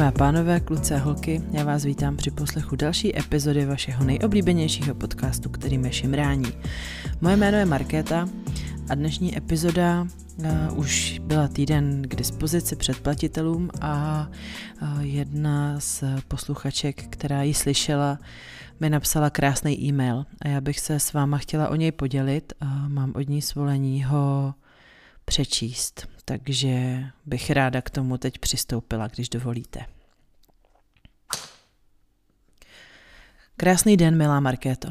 Dámy a pánové, kluci a holky, já vás vítám při poslechu další epizody vašeho nejoblíbenějšího podcastu, kterým je Šimrání. Moje jméno je Markéta a dnešní epizoda uh, už byla týden k dispozici předplatitelům a uh, jedna z posluchaček, která ji slyšela, mi napsala krásný e-mail a já bych se s váma chtěla o něj podělit a mám od ní svolení ho přečíst, takže bych ráda k tomu teď přistoupila, když dovolíte. Krásný den, milá Markéto.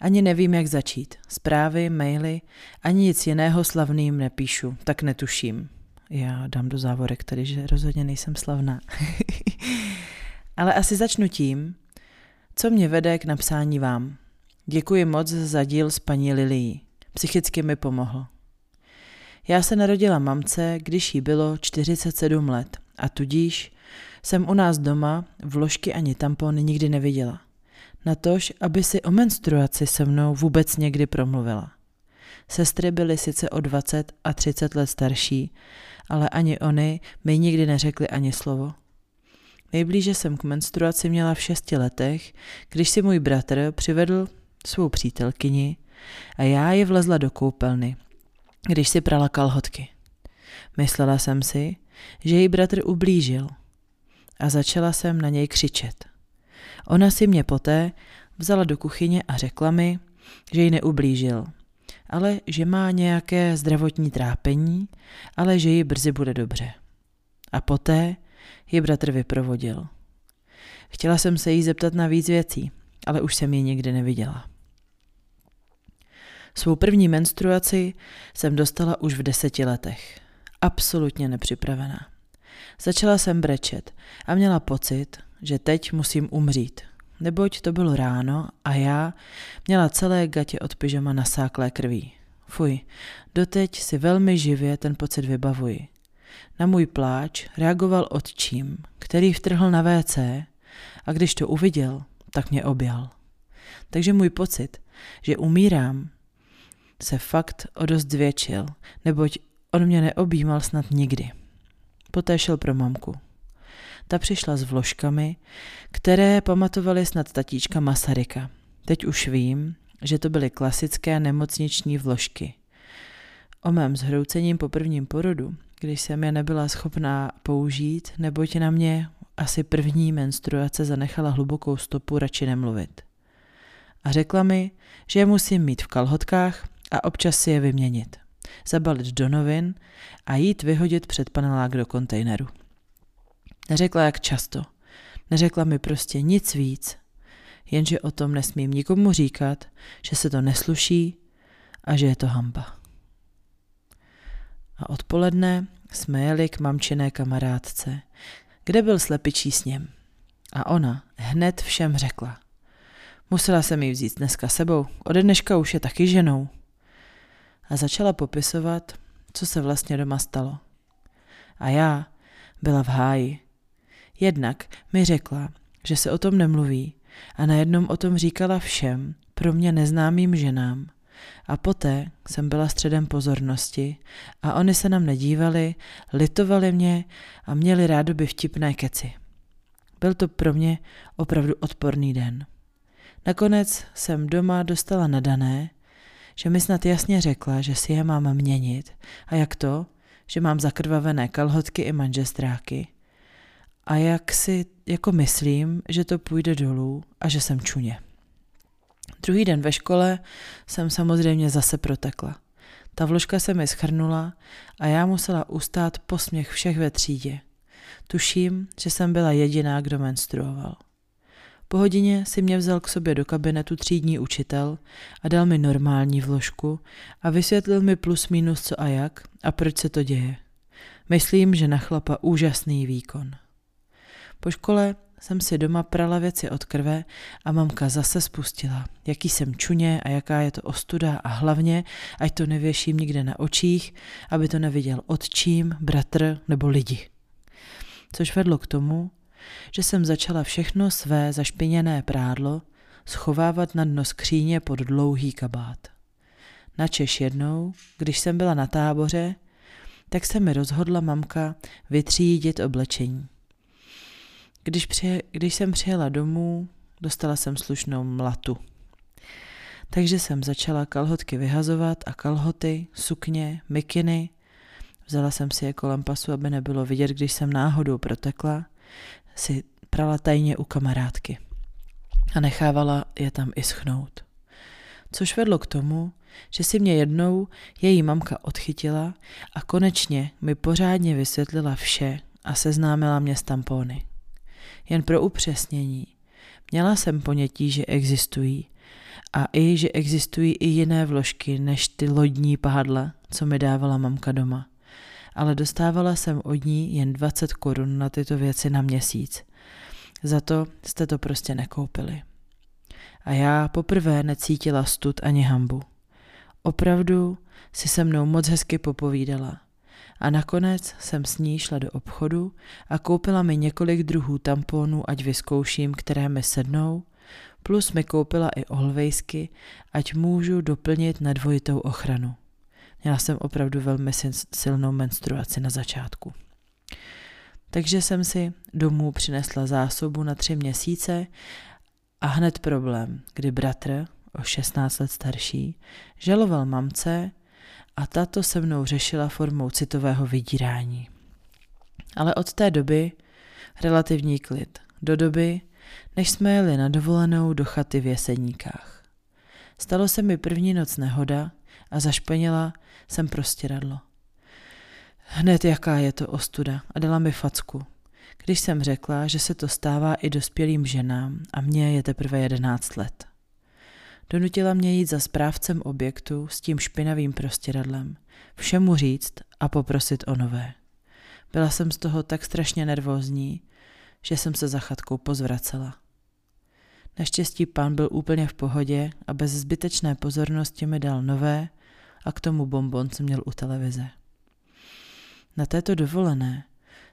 Ani nevím, jak začít. Zprávy, maily, ani nic jiného slavným nepíšu, tak netuším. Já dám do závorek tady, že rozhodně nejsem slavná. Ale asi začnu tím, co mě vede k napsání vám. Děkuji moc za díl s paní Lilií. Psychicky mi pomohl. Já se narodila mamce, když jí bylo 47 let a tudíž jsem u nás doma vložky ani tampony nikdy neviděla. Natož, aby si o menstruaci se mnou vůbec někdy promluvila. Sestry byly sice o 20 a 30 let starší, ale ani oni mi nikdy neřekli ani slovo. Nejblíže jsem k menstruaci měla v šesti letech, když si můj bratr přivedl svou přítelkyni a já je vlezla do koupelny, když si prala kalhotky. Myslela jsem si, že její bratr ublížil a začala jsem na něj křičet. Ona si mě poté vzala do kuchyně a řekla mi, že ji neublížil, ale že má nějaké zdravotní trápení, ale že jí brzy bude dobře. A poté ji bratr vyprovodil. Chtěla jsem se jí zeptat na víc věcí, ale už jsem ji nikdy neviděla. Svou první menstruaci jsem dostala už v deseti letech. Absolutně nepřipravená. Začala jsem brečet a měla pocit, že teď musím umřít. Neboť to bylo ráno a já měla celé gatě od pyžama nasáklé krví. Fuj, doteď si velmi živě ten pocit vybavuji. Na můj pláč reagoval otčím, který vtrhl na WC a když to uviděl, tak mě objal. Takže můj pocit, že umírám, se fakt o dost zvětšil, neboť on mě neobjímal snad nikdy. Poté šel pro mamku. Ta přišla s vložkami, které pamatovaly snad tatíčka Masaryka. Teď už vím, že to byly klasické nemocniční vložky. O mém zhroucením po prvním porodu, když jsem je nebyla schopná použít, neboť na mě asi první menstruace zanechala hlubokou stopu radši nemluvit. A řekla mi, že je musím mít v kalhotkách a občas si je vyměnit, zabalit do novin a jít vyhodit před panelák do kontejneru. Neřekla jak často, neřekla mi prostě nic víc, jenže o tom nesmím nikomu říkat, že se to nesluší a že je to hamba. A odpoledne jsme jeli k mamčiné kamarádce, kde byl slepičí sněm. A ona hned všem řekla. Musela jsem ji vzít dneska sebou, ode dneška už je taky ženou a začala popisovat, co se vlastně doma stalo. A já byla v háji. Jednak mi řekla, že se o tom nemluví a najednou o tom říkala všem, pro mě neznámým ženám. A poté jsem byla středem pozornosti a oni se nám nedívali, litovali mě a měli rádoby vtipné keci. Byl to pro mě opravdu odporný den. Nakonec jsem doma dostala nadané, že mi snad jasně řekla, že si je mám měnit. A jak to? Že mám zakrvavené kalhotky i manžestráky. A jak si jako myslím, že to půjde dolů a že jsem čuně. Druhý den ve škole jsem samozřejmě zase protekla. Ta vložka se mi schrnula a já musela ustát posměch všech ve třídě. Tuším, že jsem byla jediná, kdo menstruoval. Po hodině si mě vzal k sobě do kabinetu třídní učitel a dal mi normální vložku a vysvětlil mi plus minus co a jak a proč se to děje. Myslím, že na chlapa úžasný výkon. Po škole jsem si doma prala věci od krve a mamka zase spustila, jaký jsem čuně a jaká je to ostuda a hlavně, ať to nevěším nikde na očích, aby to neviděl otčím, bratr nebo lidi. Což vedlo k tomu, že jsem začala všechno své zašpiněné prádlo schovávat na dno skříně pod dlouhý kabát. Načež jednou, když jsem byla na táboře, tak se mi rozhodla mamka vytřídit oblečení. Když, přije, když jsem přijela domů, dostala jsem slušnou mlatu. Takže jsem začala kalhotky vyhazovat a kalhoty, sukně, mikiny. Vzala jsem si je kolem pasu, aby nebylo vidět, když jsem náhodou protekla. Si prala tajně u kamarádky a nechávala je tam i schnout. Což vedlo k tomu, že si mě jednou její mamka odchytila a konečně mi pořádně vysvětlila vše a seznámila mě s tampony. Jen pro upřesnění. Měla jsem ponětí, že existují a i, že existují i jiné vložky než ty lodní pádla, co mi dávala mamka doma. Ale dostávala jsem od ní jen 20 korun na tyto věci na měsíc. Za to jste to prostě nekoupili. A já poprvé necítila stud ani hambu. Opravdu si se mnou moc hezky popovídala. A nakonec jsem s ní šla do obchodu a koupila mi několik druhů tamponů, ať vyzkouším, které mi sednou, plus mi koupila i olvejsky, ať můžu doplnit na dvojitou ochranu. Měla jsem opravdu velmi silnou menstruaci na začátku. Takže jsem si domů přinesla zásobu na tři měsíce a hned problém, kdy bratr, o 16 let starší, žaloval mamce a tato se mnou řešila formou citového vydírání. Ale od té doby relativní klid, do doby, než jsme jeli na dovolenou do chaty v Jeseníkách. Stalo se mi první noc nehoda a zašpenila jsem prostěradlo. Hned jaká je to ostuda a dala mi facku, když jsem řekla, že se to stává i dospělým ženám a mně je teprve jedenáct let. Donutila mě jít za správcem objektu s tím špinavým prostěradlem, všemu říct a poprosit o nové. Byla jsem z toho tak strašně nervózní, že jsem se za chatkou pozvracela. Naštěstí pán byl úplně v pohodě a bez zbytečné pozornosti mi dal nové a k tomu bonbon jsem měl u televize. Na této dovolené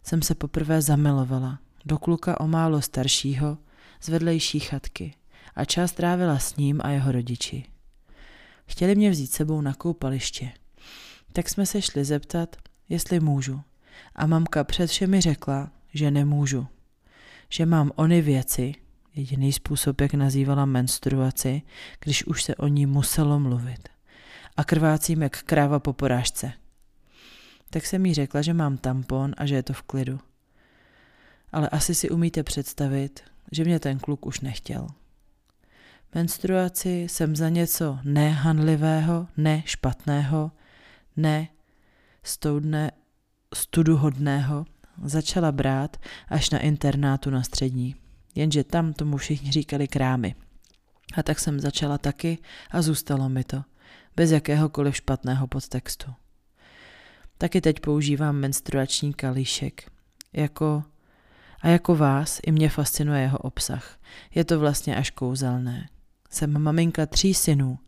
jsem se poprvé zamilovala do kluka o málo staršího z vedlejší chatky a čas trávila s ním a jeho rodiči. Chtěli mě vzít sebou na koupaliště, tak jsme se šli zeptat, jestli můžu. A mamka před všemi řekla, že nemůžu. Že mám ony věci, jediný způsob, jak nazývala menstruaci, když už se o ní muselo mluvit. A krvácím jak kráva po porážce – tak jsem jí řekla, že mám tampon a že je to v klidu. Ale asi si umíte představit, že mě ten kluk už nechtěl. Menstruaci jsem za něco nehanlivého, ne špatného, ne stoudne, studuhodného začala brát až na internátu na střední. Jenže tam tomu všichni říkali krámy. A tak jsem začala taky a zůstalo mi to, bez jakéhokoliv špatného podtextu. Taky teď používám menstruační kalíšek. Jako, a jako vás, i mě fascinuje jeho obsah. Je to vlastně až kouzelné. Jsem maminka tří synů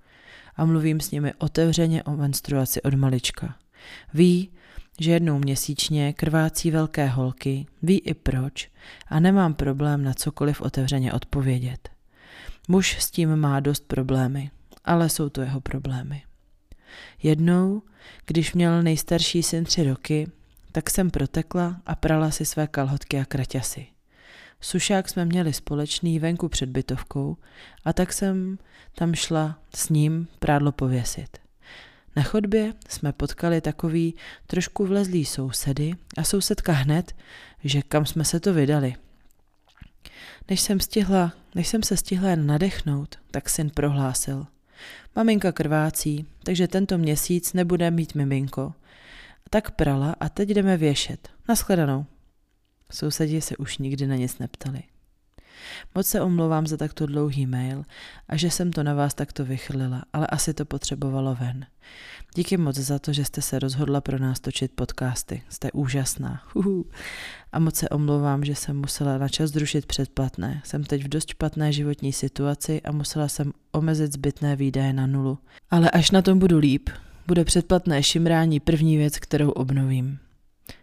a mluvím s nimi otevřeně o menstruaci od malička. Ví, že jednou měsíčně krvácí velké holky, ví i proč a nemám problém na cokoliv otevřeně odpovědět. Muž s tím má dost problémy, ale jsou to jeho problémy. Jednou, když měl nejstarší syn tři roky, tak jsem protekla a prala si své kalhotky a kraťasy. Sušák jsme měli společný venku před bytovkou a tak jsem tam šla s ním prádlo pověsit. Na chodbě jsme potkali takový trošku vlezlý sousedy a sousedka hned, že kam jsme se to vydali. Než jsem, stihla, než jsem se stihla jen nadechnout, tak syn prohlásil – Maminka krvácí, takže tento měsíc nebude mít miminko. Tak prala a teď jdeme věšet. Naschledanou. Sousedi se už nikdy na nic neptali. Moc se omlouvám za takto dlouhý mail a že jsem to na vás takto vychrlila, ale asi to potřebovalo ven. Díky moc za to, že jste se rozhodla pro nás točit podcasty. Jste úžasná. Uhu. A moc se omlouvám, že jsem musela na čas zrušit předplatné. Jsem teď v dost špatné životní situaci a musela jsem omezit zbytné výdaje na nulu. Ale až na tom budu líp, bude předplatné šimrání první věc, kterou obnovím.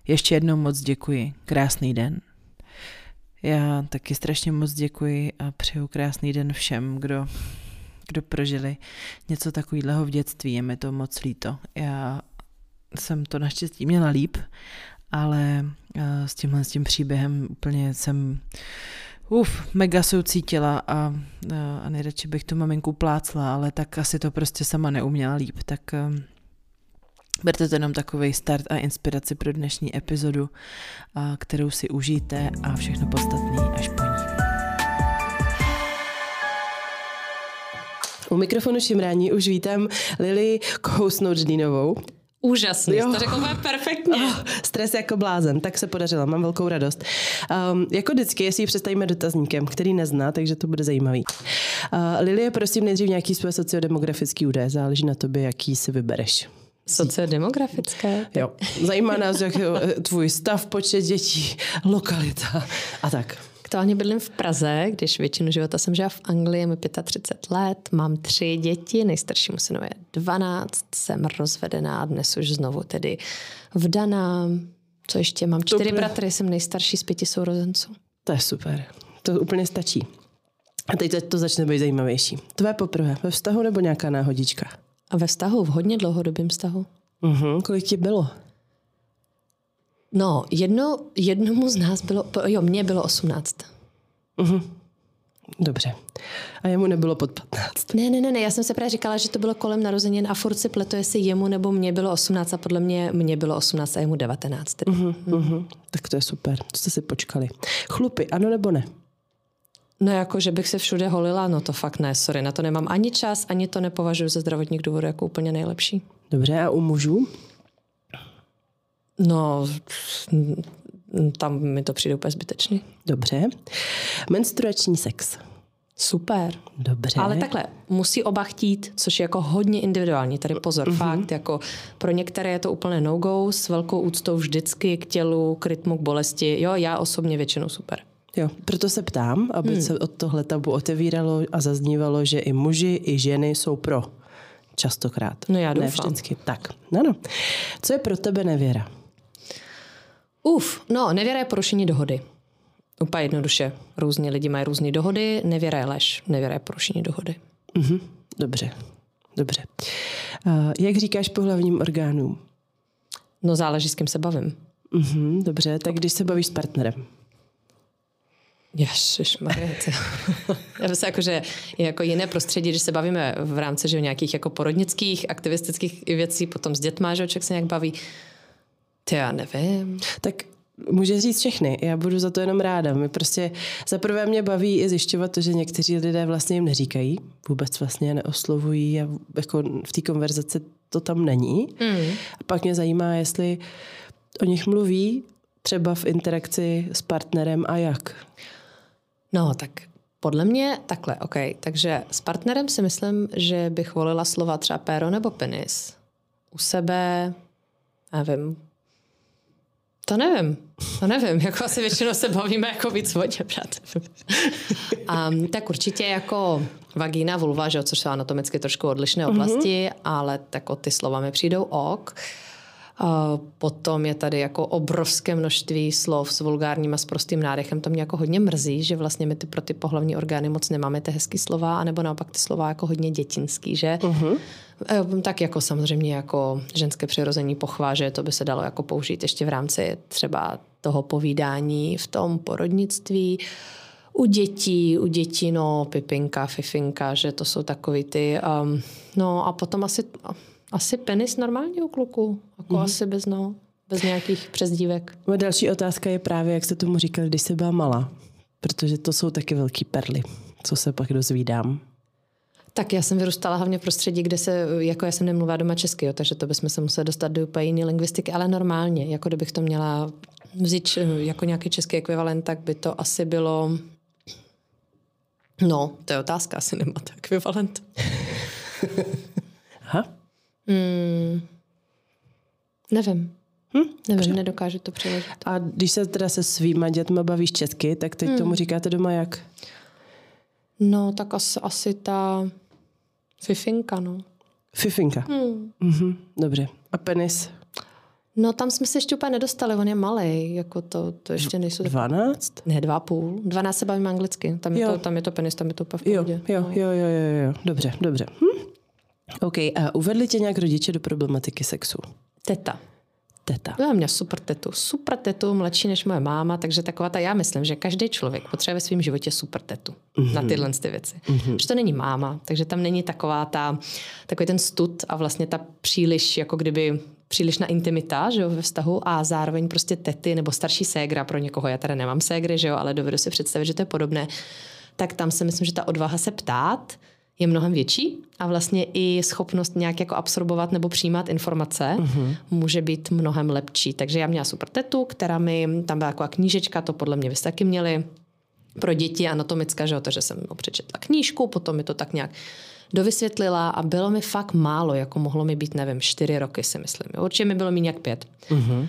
Ještě jednou moc děkuji. Krásný den. Já taky strašně moc děkuji a přeju krásný den všem, kdo, kdo prožili něco takového v dětství. Je mi to moc líto. Já jsem to naštěstí měla líp ale eh, s tímhle s tím příběhem úplně jsem uf, mega soucítila a, eh, a nejradši bych tu maminku plácla, ale tak asi to prostě sama neuměla líp, tak Berte to jenom takový start a inspiraci pro dnešní epizodu, kterou si užijte a všechno podstatné až po ní. U mikrofonu Šimrání už vítám Lili Kousnout Ždínovou. Úžasný, jo. to řekl perfektně. Oh, stres jako blázen, tak se podařilo, mám velkou radost. Um, jako vždycky, jestli ji představíme dotazníkem, který nezná, takže to bude zajímavý. Uh, Lilie, prosím nejdřív nějaký své sociodemografický údaje, záleží na tobě, jaký si vybereš. Sociodemografické? Jo. Zajímá nás, jak je tvůj stav, počet dětí, lokalita a tak. Aktuálně bydlím v Praze, když většinu života jsem žila v Anglii, mi 35 let, mám tři děti, nejstaršímu synu je 12, jsem rozvedená a dnes už znovu tedy vdaná. Co ještě? Mám čtyři super. bratry, jsem nejstarší z pěti sourozenců. To je super. To úplně stačí. A teď to začne být zajímavější. Tvé poprvé ve vztahu nebo nějaká náhodička? A ve vztahu, v hodně dlouhodobém vztahu. Uh-huh. Kolik ti bylo? No, jedno, jednomu z nás bylo, jo, mně bylo 18. Uh-huh. Dobře. A jemu nebylo pod 15. Ne, ne, ne, ne, já jsem se právě říkala, že to bylo kolem narozenin a furt si pletu, jestli jemu nebo mně bylo 18 a podle mě mě bylo 18 a jemu 19. Uh-huh, uh-huh. Tak to je super, to jste si počkali. Chlupy, ano nebo ne? No jako, že bych se všude holila, no to fakt ne, sorry, na to nemám ani čas, ani to nepovažuji ze zdravotních důvodů jako úplně nejlepší. Dobře, a u mužů? No, tam mi to přijde úplně zbytečný. Dobře. Menstruační sex. Super. Dobře. Ale takhle, musí oba chtít, což je jako hodně individuální. Tady pozor, uh-huh. fakt, jako pro některé je to úplně no-go, s velkou úctou vždycky k tělu, k rytmu, k bolesti. Jo, já osobně většinou super. Jo, proto se ptám, aby hmm. se od tohle tabu otevíralo a zaznívalo, že i muži, i ženy jsou pro. Častokrát. No já doufám. Ne vždycky. Tak, no, no. Co je pro tebe nevěra? Uf, no, nevěra je porušení dohody. Úplně jednoduše. Různí lidi mají různé dohody, nevěra je lež, nevěra je porušení dohody. Mhm, dobře, dobře. Uh, jak říkáš pohlavním orgánům? No záleží, s kým se bavím. Mhm, dobře, tak když se bavíš s partnerem? Ježišmarja. Já se jako, že je jako jiné prostředí, když se bavíme v rámci že nějakých jako porodnických, aktivistických věcí, potom s dětma, že člověk se nějak baví. Ty já nevím. Tak může říct všechny. Já budu za to jenom ráda. My prostě za prvé mě baví i zjišťovat to, že někteří lidé vlastně jim neříkají, vůbec vlastně neoslovují a jako v té konverzaci to tam není. Mm. A pak mě zajímá, jestli o nich mluví třeba v interakci s partnerem a jak. No, tak podle mě takhle, OK. Takže s partnerem si myslím, že bych volila slova třeba péro nebo penis. U sebe, nevím, to nevím, to nevím, jako asi většinou se bavíme jako víc vodě, přátelé. um, tak určitě jako vagína, vulva, že, což jsou anatomicky trošku odlišné oblasti, mm-hmm. ale tak o ty slova mi přijdou ok. Potom je tady jako obrovské množství slov s vulgárním a s prostým nádechem. To mě jako hodně mrzí, že vlastně my ty pro ty pohlavní orgány moc nemáme ty hezký slova, anebo naopak ty slova jako hodně dětinský, že? Uh-huh. Tak jako samozřejmě jako ženské přirození pochvá, že to by se dalo jako použít ještě v rámci třeba toho povídání v tom porodnictví. U dětí, u dětí, no, pipinka, fifinka, že to jsou takový ty, um, no a potom asi asi penis normálně u kluku, jako mm-hmm. asi bez no, bez nějakých přezdívek. Moje další otázka je právě, jak se tomu říkal, když se byla malá, protože to jsou taky velký perly, co se pak dozvídám. Tak já jsem vyrůstala hlavně v prostředí, kde se, jako já jsem nemluvila doma česky, jo, takže to bychom se museli dostat do úplně jiné lingvistiky, ale normálně, jako kdybych to měla vzít jako nějaký český ekvivalent, tak by to asi bylo, no, to je otázka, asi nemáte ekvivalent. Hmm. Nevím. Hm? Nevím, Při... nedokážu to přeložit. A když se teda se svýma dětma bavíš česky, tak teď hmm. tomu říkáte doma jak? No, tak asi, asi ta fifinka, no. Fifinka? Hmm. Mhm, dobře. A penis? No tam jsme se ještě úplně nedostali, on je malý, jako to, to ještě nejsou... 12? Ne, dva půl. 12 se bavíme anglicky, tam je, to, tam je to penis, tam je to úplně v pohodě. Jo, jo, no. jo, jo, jo, jo, dobře, dobře. Hm? OK, a uvedli tě nějak rodiče do problematiky sexu? Teta. teta. Já měla super tetu. Super tetu, mladší než moje máma, takže taková ta, já myslím, že každý člověk potřebuje ve svém životě super tetu mm-hmm. na tyhle ty věci. Mm-hmm. Že to není máma, takže tam není taková ta, takový ten stud a vlastně ta příliš, jako kdyby příliš na intimita že jo, ve vztahu a zároveň prostě tety nebo starší ségra pro někoho, já teda nemám ségry, že jo, ale dovedu si představit, že to je podobné, tak tam si myslím, že ta odvaha se ptát je mnohem větší a vlastně i schopnost nějak jako absorbovat nebo přijímat informace uh-huh. může být mnohem lepší. Takže já měla super tetu, která mi, tam byla taková knížečka, to podle mě vy jste taky měli, pro děti anatomická, že jo, takže jsem přečetla knížku, potom mi to tak nějak dovysvětlila a bylo mi fakt málo, jako mohlo mi být, nevím, čtyři roky si myslím. Určitě mi bylo mi nějak pět. Uh-huh.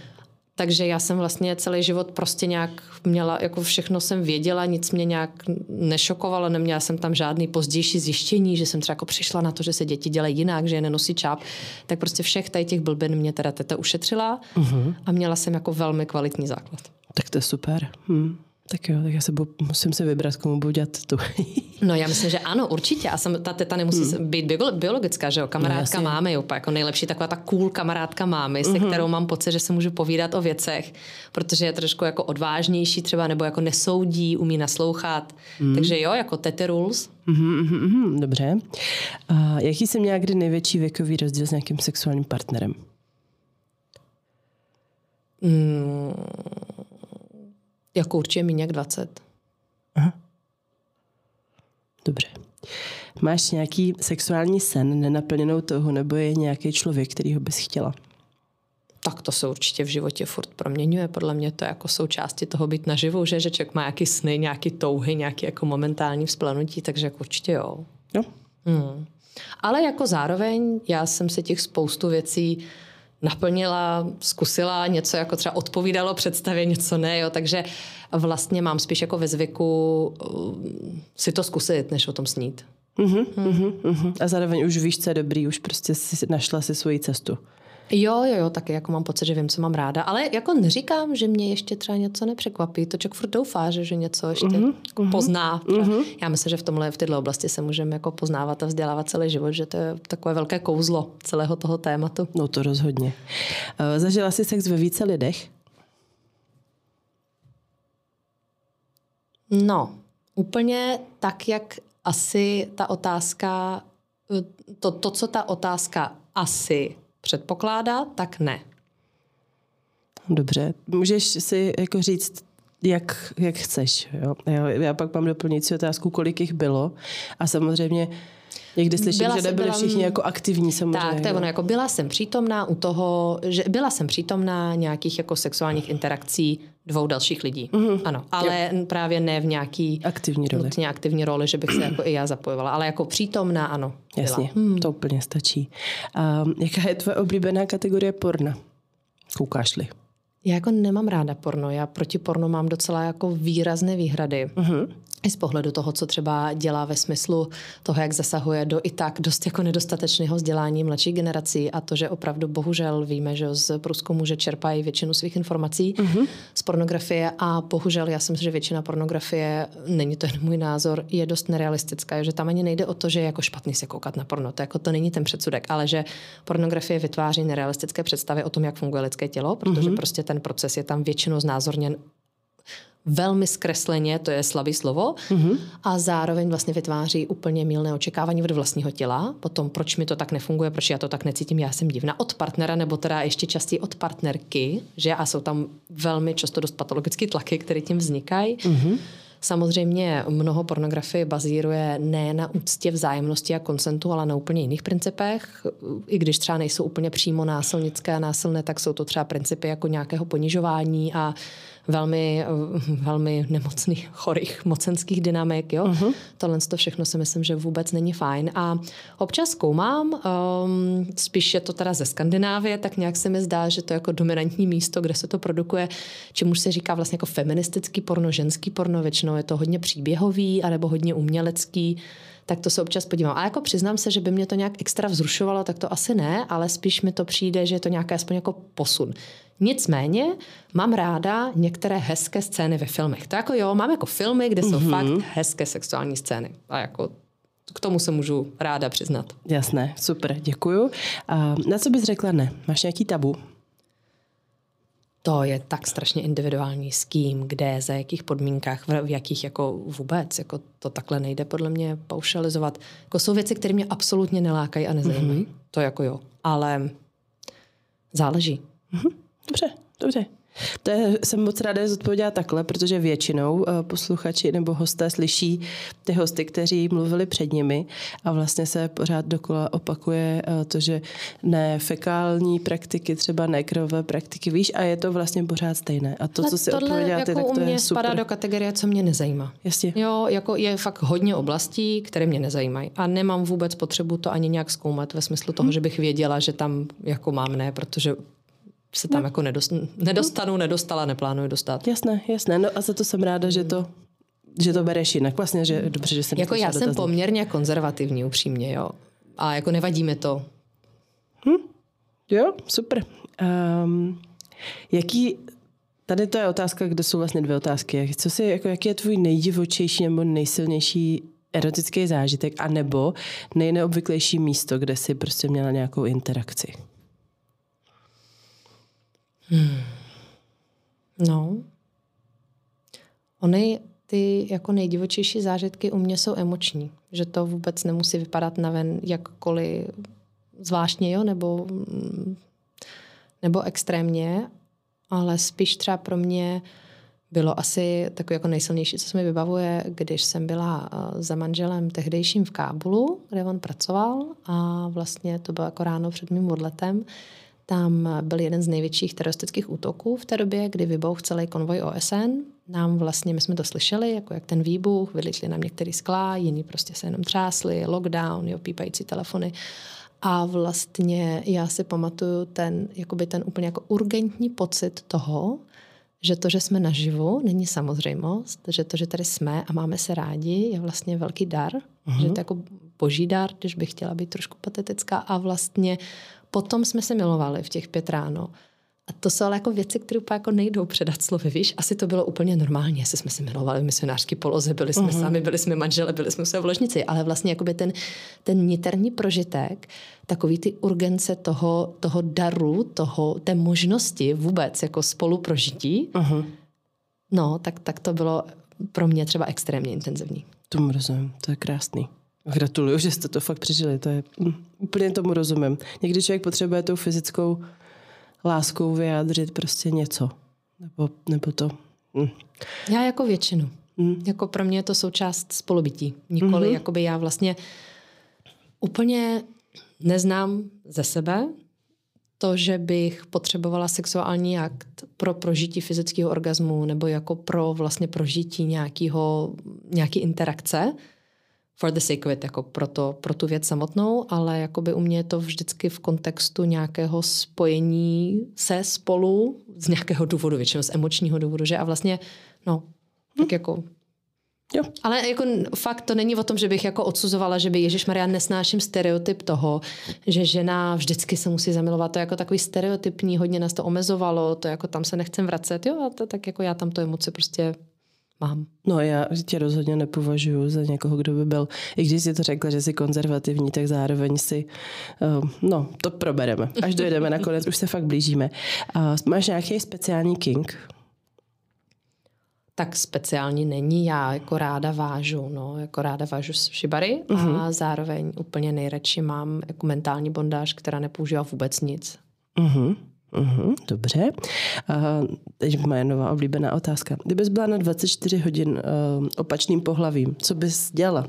Takže já jsem vlastně celý život prostě nějak měla, jako všechno jsem věděla, nic mě nějak nešokovalo, neměla jsem tam žádný pozdější zjištění, že jsem třeba jako přišla na to, že se děti dělají jinak, že je nenosí čáp, tak prostě všech tady těch blbin mě teda teta ušetřila uh-huh. a měla jsem jako velmi kvalitní základ. Tak to je super. Hm. Tak jo, tak já se bu, musím si vybrat, komu budu dělat tu. no já myslím, že ano, určitě. A jsem, ta teta nemusí hmm. být biologická, že jo? Kamarádka no, máme úplně jako nejlepší, taková ta cool kamarádka máme, mm-hmm. se mhm. kterou mám pocit, že se můžu povídat o věcech, protože je trošku jako odvážnější třeba, nebo jako nesoudí, umí naslouchat. Mm. Takže jo, jako tete rules. Mm-hmm, mm-hmm, dobře. A jaký jsem měla kdy největší věkový rozdíl s nějakým sexuálním partnerem? Mm jako určitě méně jak 20. Aha. Dobře. Máš nějaký sexuální sen nenaplněnou toho, nebo je nějaký člověk, který ho bys chtěla? Tak to se určitě v životě furt proměňuje. Podle mě to je jako součástí toho být naživu, že, že člověk má nějaký sny, nějaký touhy, nějaký jako momentální vzplanutí, takže jako určitě jo. Jo. Hmm. Ale jako zároveň já jsem se těch spoustu věcí naplnila, zkusila, něco jako třeba odpovídalo představě, něco ne, jo, takže vlastně mám spíš jako ve zvyku uh, si to zkusit, než o tom snít. Uh-huh, uh-huh, uh-huh. A zároveň už víš, co je dobrý, už prostě si našla si svoji cestu. Jo, jo, jo, taky jako mám pocit, že vím, co mám ráda. Ale jako neříkám, že mě ještě třeba něco nepřekvapí. To člověk furt doufá, že, že něco ještě uh-huh, uh-huh, pozná. Uh-huh. Já myslím, že v tomhle, v této oblasti se můžeme jako poznávat a vzdělávat celý život, že to je takové velké kouzlo celého toho tématu. No to rozhodně. Uh, zažila jsi sex ve více lidech? No, úplně tak, jak asi ta otázka, eh, to, to co ta otázka asi předpokládá, tak ne. Dobře, můžeš si jako říct, jak, jak chceš. Jo? Já, já pak mám doplňující otázku, kolik jich bylo. A samozřejmě Někdy slyším, byla že nebyli byla, všichni jako aktivní samozřejmě. Tak, to je ono, jako byla jsem přítomná u toho, že byla jsem přítomná nějakých jako sexuálních interakcí dvou dalších lidí. Mm-hmm. Ano, ale jo. právě ne v nějaký aktivní roli. Nutně aktivní roli, že bych se jako i já zapojovala, ale jako přítomná, ano. Byla. Jasně, hmm. to úplně stačí. Um, jaká je tvoje oblíbená kategorie porna? Koukáš-li? Já jako nemám ráda porno. Já proti porno mám docela jako výrazné výhrady. Uh-huh i z pohledu toho, co třeba dělá ve smyslu toho, jak zasahuje do i tak dost jako nedostatečného vzdělání mladší generací a to, že opravdu bohužel víme, že z průzkumu, že čerpají většinu svých informací mm-hmm. z pornografie a bohužel já si myslím, že většina pornografie, není to jen můj názor, je dost nerealistická, že tam ani nejde o to, že je jako špatný se koukat na porno, to, jako to není ten předsudek, ale že pornografie vytváří nerealistické představy o tom, jak funguje lidské tělo, protože mm-hmm. prostě ten proces je tam většinou znázorněn velmi zkresleně, to je slabý slovo, mm-hmm. a zároveň vlastně vytváří úplně milné očekávání od vlastního těla, potom proč mi to tak nefunguje, proč já to tak necítím, já jsem divná od partnera, nebo teda ještě častěji od partnerky, že a jsou tam velmi často dost patologické tlaky, které tím vznikají. Mm-hmm. Samozřejmě mnoho pornografie bazíruje ne na úctě vzájemnosti a konsentu, ale na úplně jiných principech. I když třeba nejsou úplně přímo násilnické a násilné, tak jsou to třeba principy jako nějakého ponižování a velmi, velmi nemocných, chorých mocenských dynamik. Jo? Uh-huh. Tohle to všechno si myslím, že vůbec není fajn. A občas zkoumám, um, spíš je to teda ze Skandinávie, tak nějak se mi zdá, že to je jako dominantní místo, kde se to produkuje, čemu se říká vlastně jako feministický porno, ženský porno, většinou je to hodně příběhový, anebo hodně umělecký tak to se občas podívám. A jako přiznám se, že by mě to nějak extra vzrušovalo, tak to asi ne, ale spíš mi to přijde, že je to nějaký aspoň jako posun. Nicméně mám ráda některé hezké scény ve filmech. To jako jo, mám jako filmy, kde jsou mm-hmm. fakt hezké sexuální scény. A jako k tomu se můžu ráda přiznat. Jasné, super, děkuju. A na co bys řekla ne? Máš nějaký tabu? to je tak strašně individuální s kým, kde, za jakých podmínkách, v, jakých jako vůbec, jako to takhle nejde podle mě paušalizovat. Jako jsou věci, které mě absolutně nelákají a nezajímají. Mm-hmm. To jako jo, ale záleží. Mm-hmm. Dobře, dobře. To je, jsem moc ráda, že zodpověděla takhle, protože většinou uh, posluchači nebo hosté slyší ty hosty, kteří mluvili před nimi a vlastně se pořád dokola opakuje uh, to, že ne fekální praktiky, třeba ne krové praktiky, víš, a je to vlastně pořád stejné. A to, Ale co si odpověděla jako ty, tak to u mě je super. spadá do kategorie, co mě nezajímá. Jasně. Jo, jako je fakt hodně oblastí, které mě nezajímají. A nemám vůbec potřebu to ani nějak zkoumat ve smyslu toho, hmm. že bych věděla, že tam jako mám ne, protože se tam no. jako nedost, nedostanu, nedostala, neplánuju dostat. Jasné, jasné. No a za to jsem ráda, že to že to bereš jinak. Vlastně, že dobře, že jsem Jako já jsem dotazný. poměrně konzervativní, upřímně, jo. A jako nevadí mi to. Hm? Jo, super. Um, jaký, tady to je otázka, kde jsou vlastně dvě otázky. Co si, jako, jaký je tvůj nejdivočejší nebo nejsilnější erotický zážitek, anebo nejneobvyklejší místo, kde jsi prostě měla nějakou interakci? Hmm. No. Ony, ty jako nejdivočejší zážitky u mě jsou emoční. Že to vůbec nemusí vypadat na ven jakkoliv zvláštně, jo, nebo, nebo extrémně, ale spíš třeba pro mě bylo asi takové jako nejsilnější, co se mi vybavuje, když jsem byla eh, za manželem tehdejším v Kábulu, kde on pracoval a vlastně to bylo jako ráno před mým odletem, tam byl jeden z největších teroristických útoků v té době, kdy vybouch celý konvoj OSN. Nám vlastně, my jsme to slyšeli, jako jak ten výbuch, vylítli nám některý skla, jiný prostě se jenom třásli, lockdown, jo, pípající telefony. A vlastně já si pamatuju ten, jakoby ten úplně jako urgentní pocit toho, že to, že jsme naživu, není samozřejmost, že to, že tady jsme a máme se rádi, je vlastně velký dar, uh-huh. že to je jako boží dar, když bych chtěla být trošku patetická a vlastně Potom jsme se milovali v těch pět ráno. A to jsou ale jako věci, které úplně jako nejdou předat slovy, víš? Asi to bylo úplně normálně, jestli jsme se milovali v misionářské poloze, byli jsme uh-huh. sami, byli jsme manžele, byli jsme se v ložnici, ale vlastně jakoby ten, ten niterní prožitek, takový ty urgence toho, toho daru, toho, té možnosti vůbec jako spolu prožití, uh-huh. no, tak, tak to bylo pro mě třeba extrémně intenzivní. Tomu rozumím, to je krásný. Gratuluju, že jste to fakt přežili. To je, úplně tomu rozumím. Někdy člověk potřebuje tou fyzickou láskou vyjádřit prostě něco. Nebo, nebo to. Mm. Já jako většinu. Mm. Jako pro mě je to součást spolubytí. Nikoli, mm-hmm. jakoby já vlastně úplně neznám ze sebe to, že bych potřebovala sexuální akt pro prožití fyzického orgazmu nebo jako pro vlastně prožití nějakého, nějaký interakce, for the sake of it, jako pro, to, pro tu věc samotnou, ale jakoby u mě je to vždycky v kontextu nějakého spojení se spolu z nějakého důvodu, většinou z emočního důvodu, že a vlastně, no, tak hm. jako Jo. Ale jako fakt to není o tom, že bych jako odsuzovala, že by Ježíš Maria nesnáším stereotyp toho, že žena vždycky se musí zamilovat. To je jako takový stereotypní, hodně nás to omezovalo, to jako tam se nechcem vracet. Jo, a to, tak jako já tam to emoce prostě mám. No já tě rozhodně nepovažuji za někoho, kdo by byl, i když jsi to řekla, že jsi konzervativní, tak zároveň si, uh, no to probereme. Až dojedeme nakonec, už se fakt blížíme. Uh, máš nějaký speciální king? tak speciální není. Já jako ráda vážu, no, jako ráda vážu šibary uh-huh. a mhm. zároveň úplně nejradši mám jako mentální bondáž, která nepoužívá vůbec nic. Uh-huh. Uhum, dobře. Uh, teď moje nová oblíbená otázka. Kdybys byla na 24 hodin uh, opačným pohlavím, co bys dělala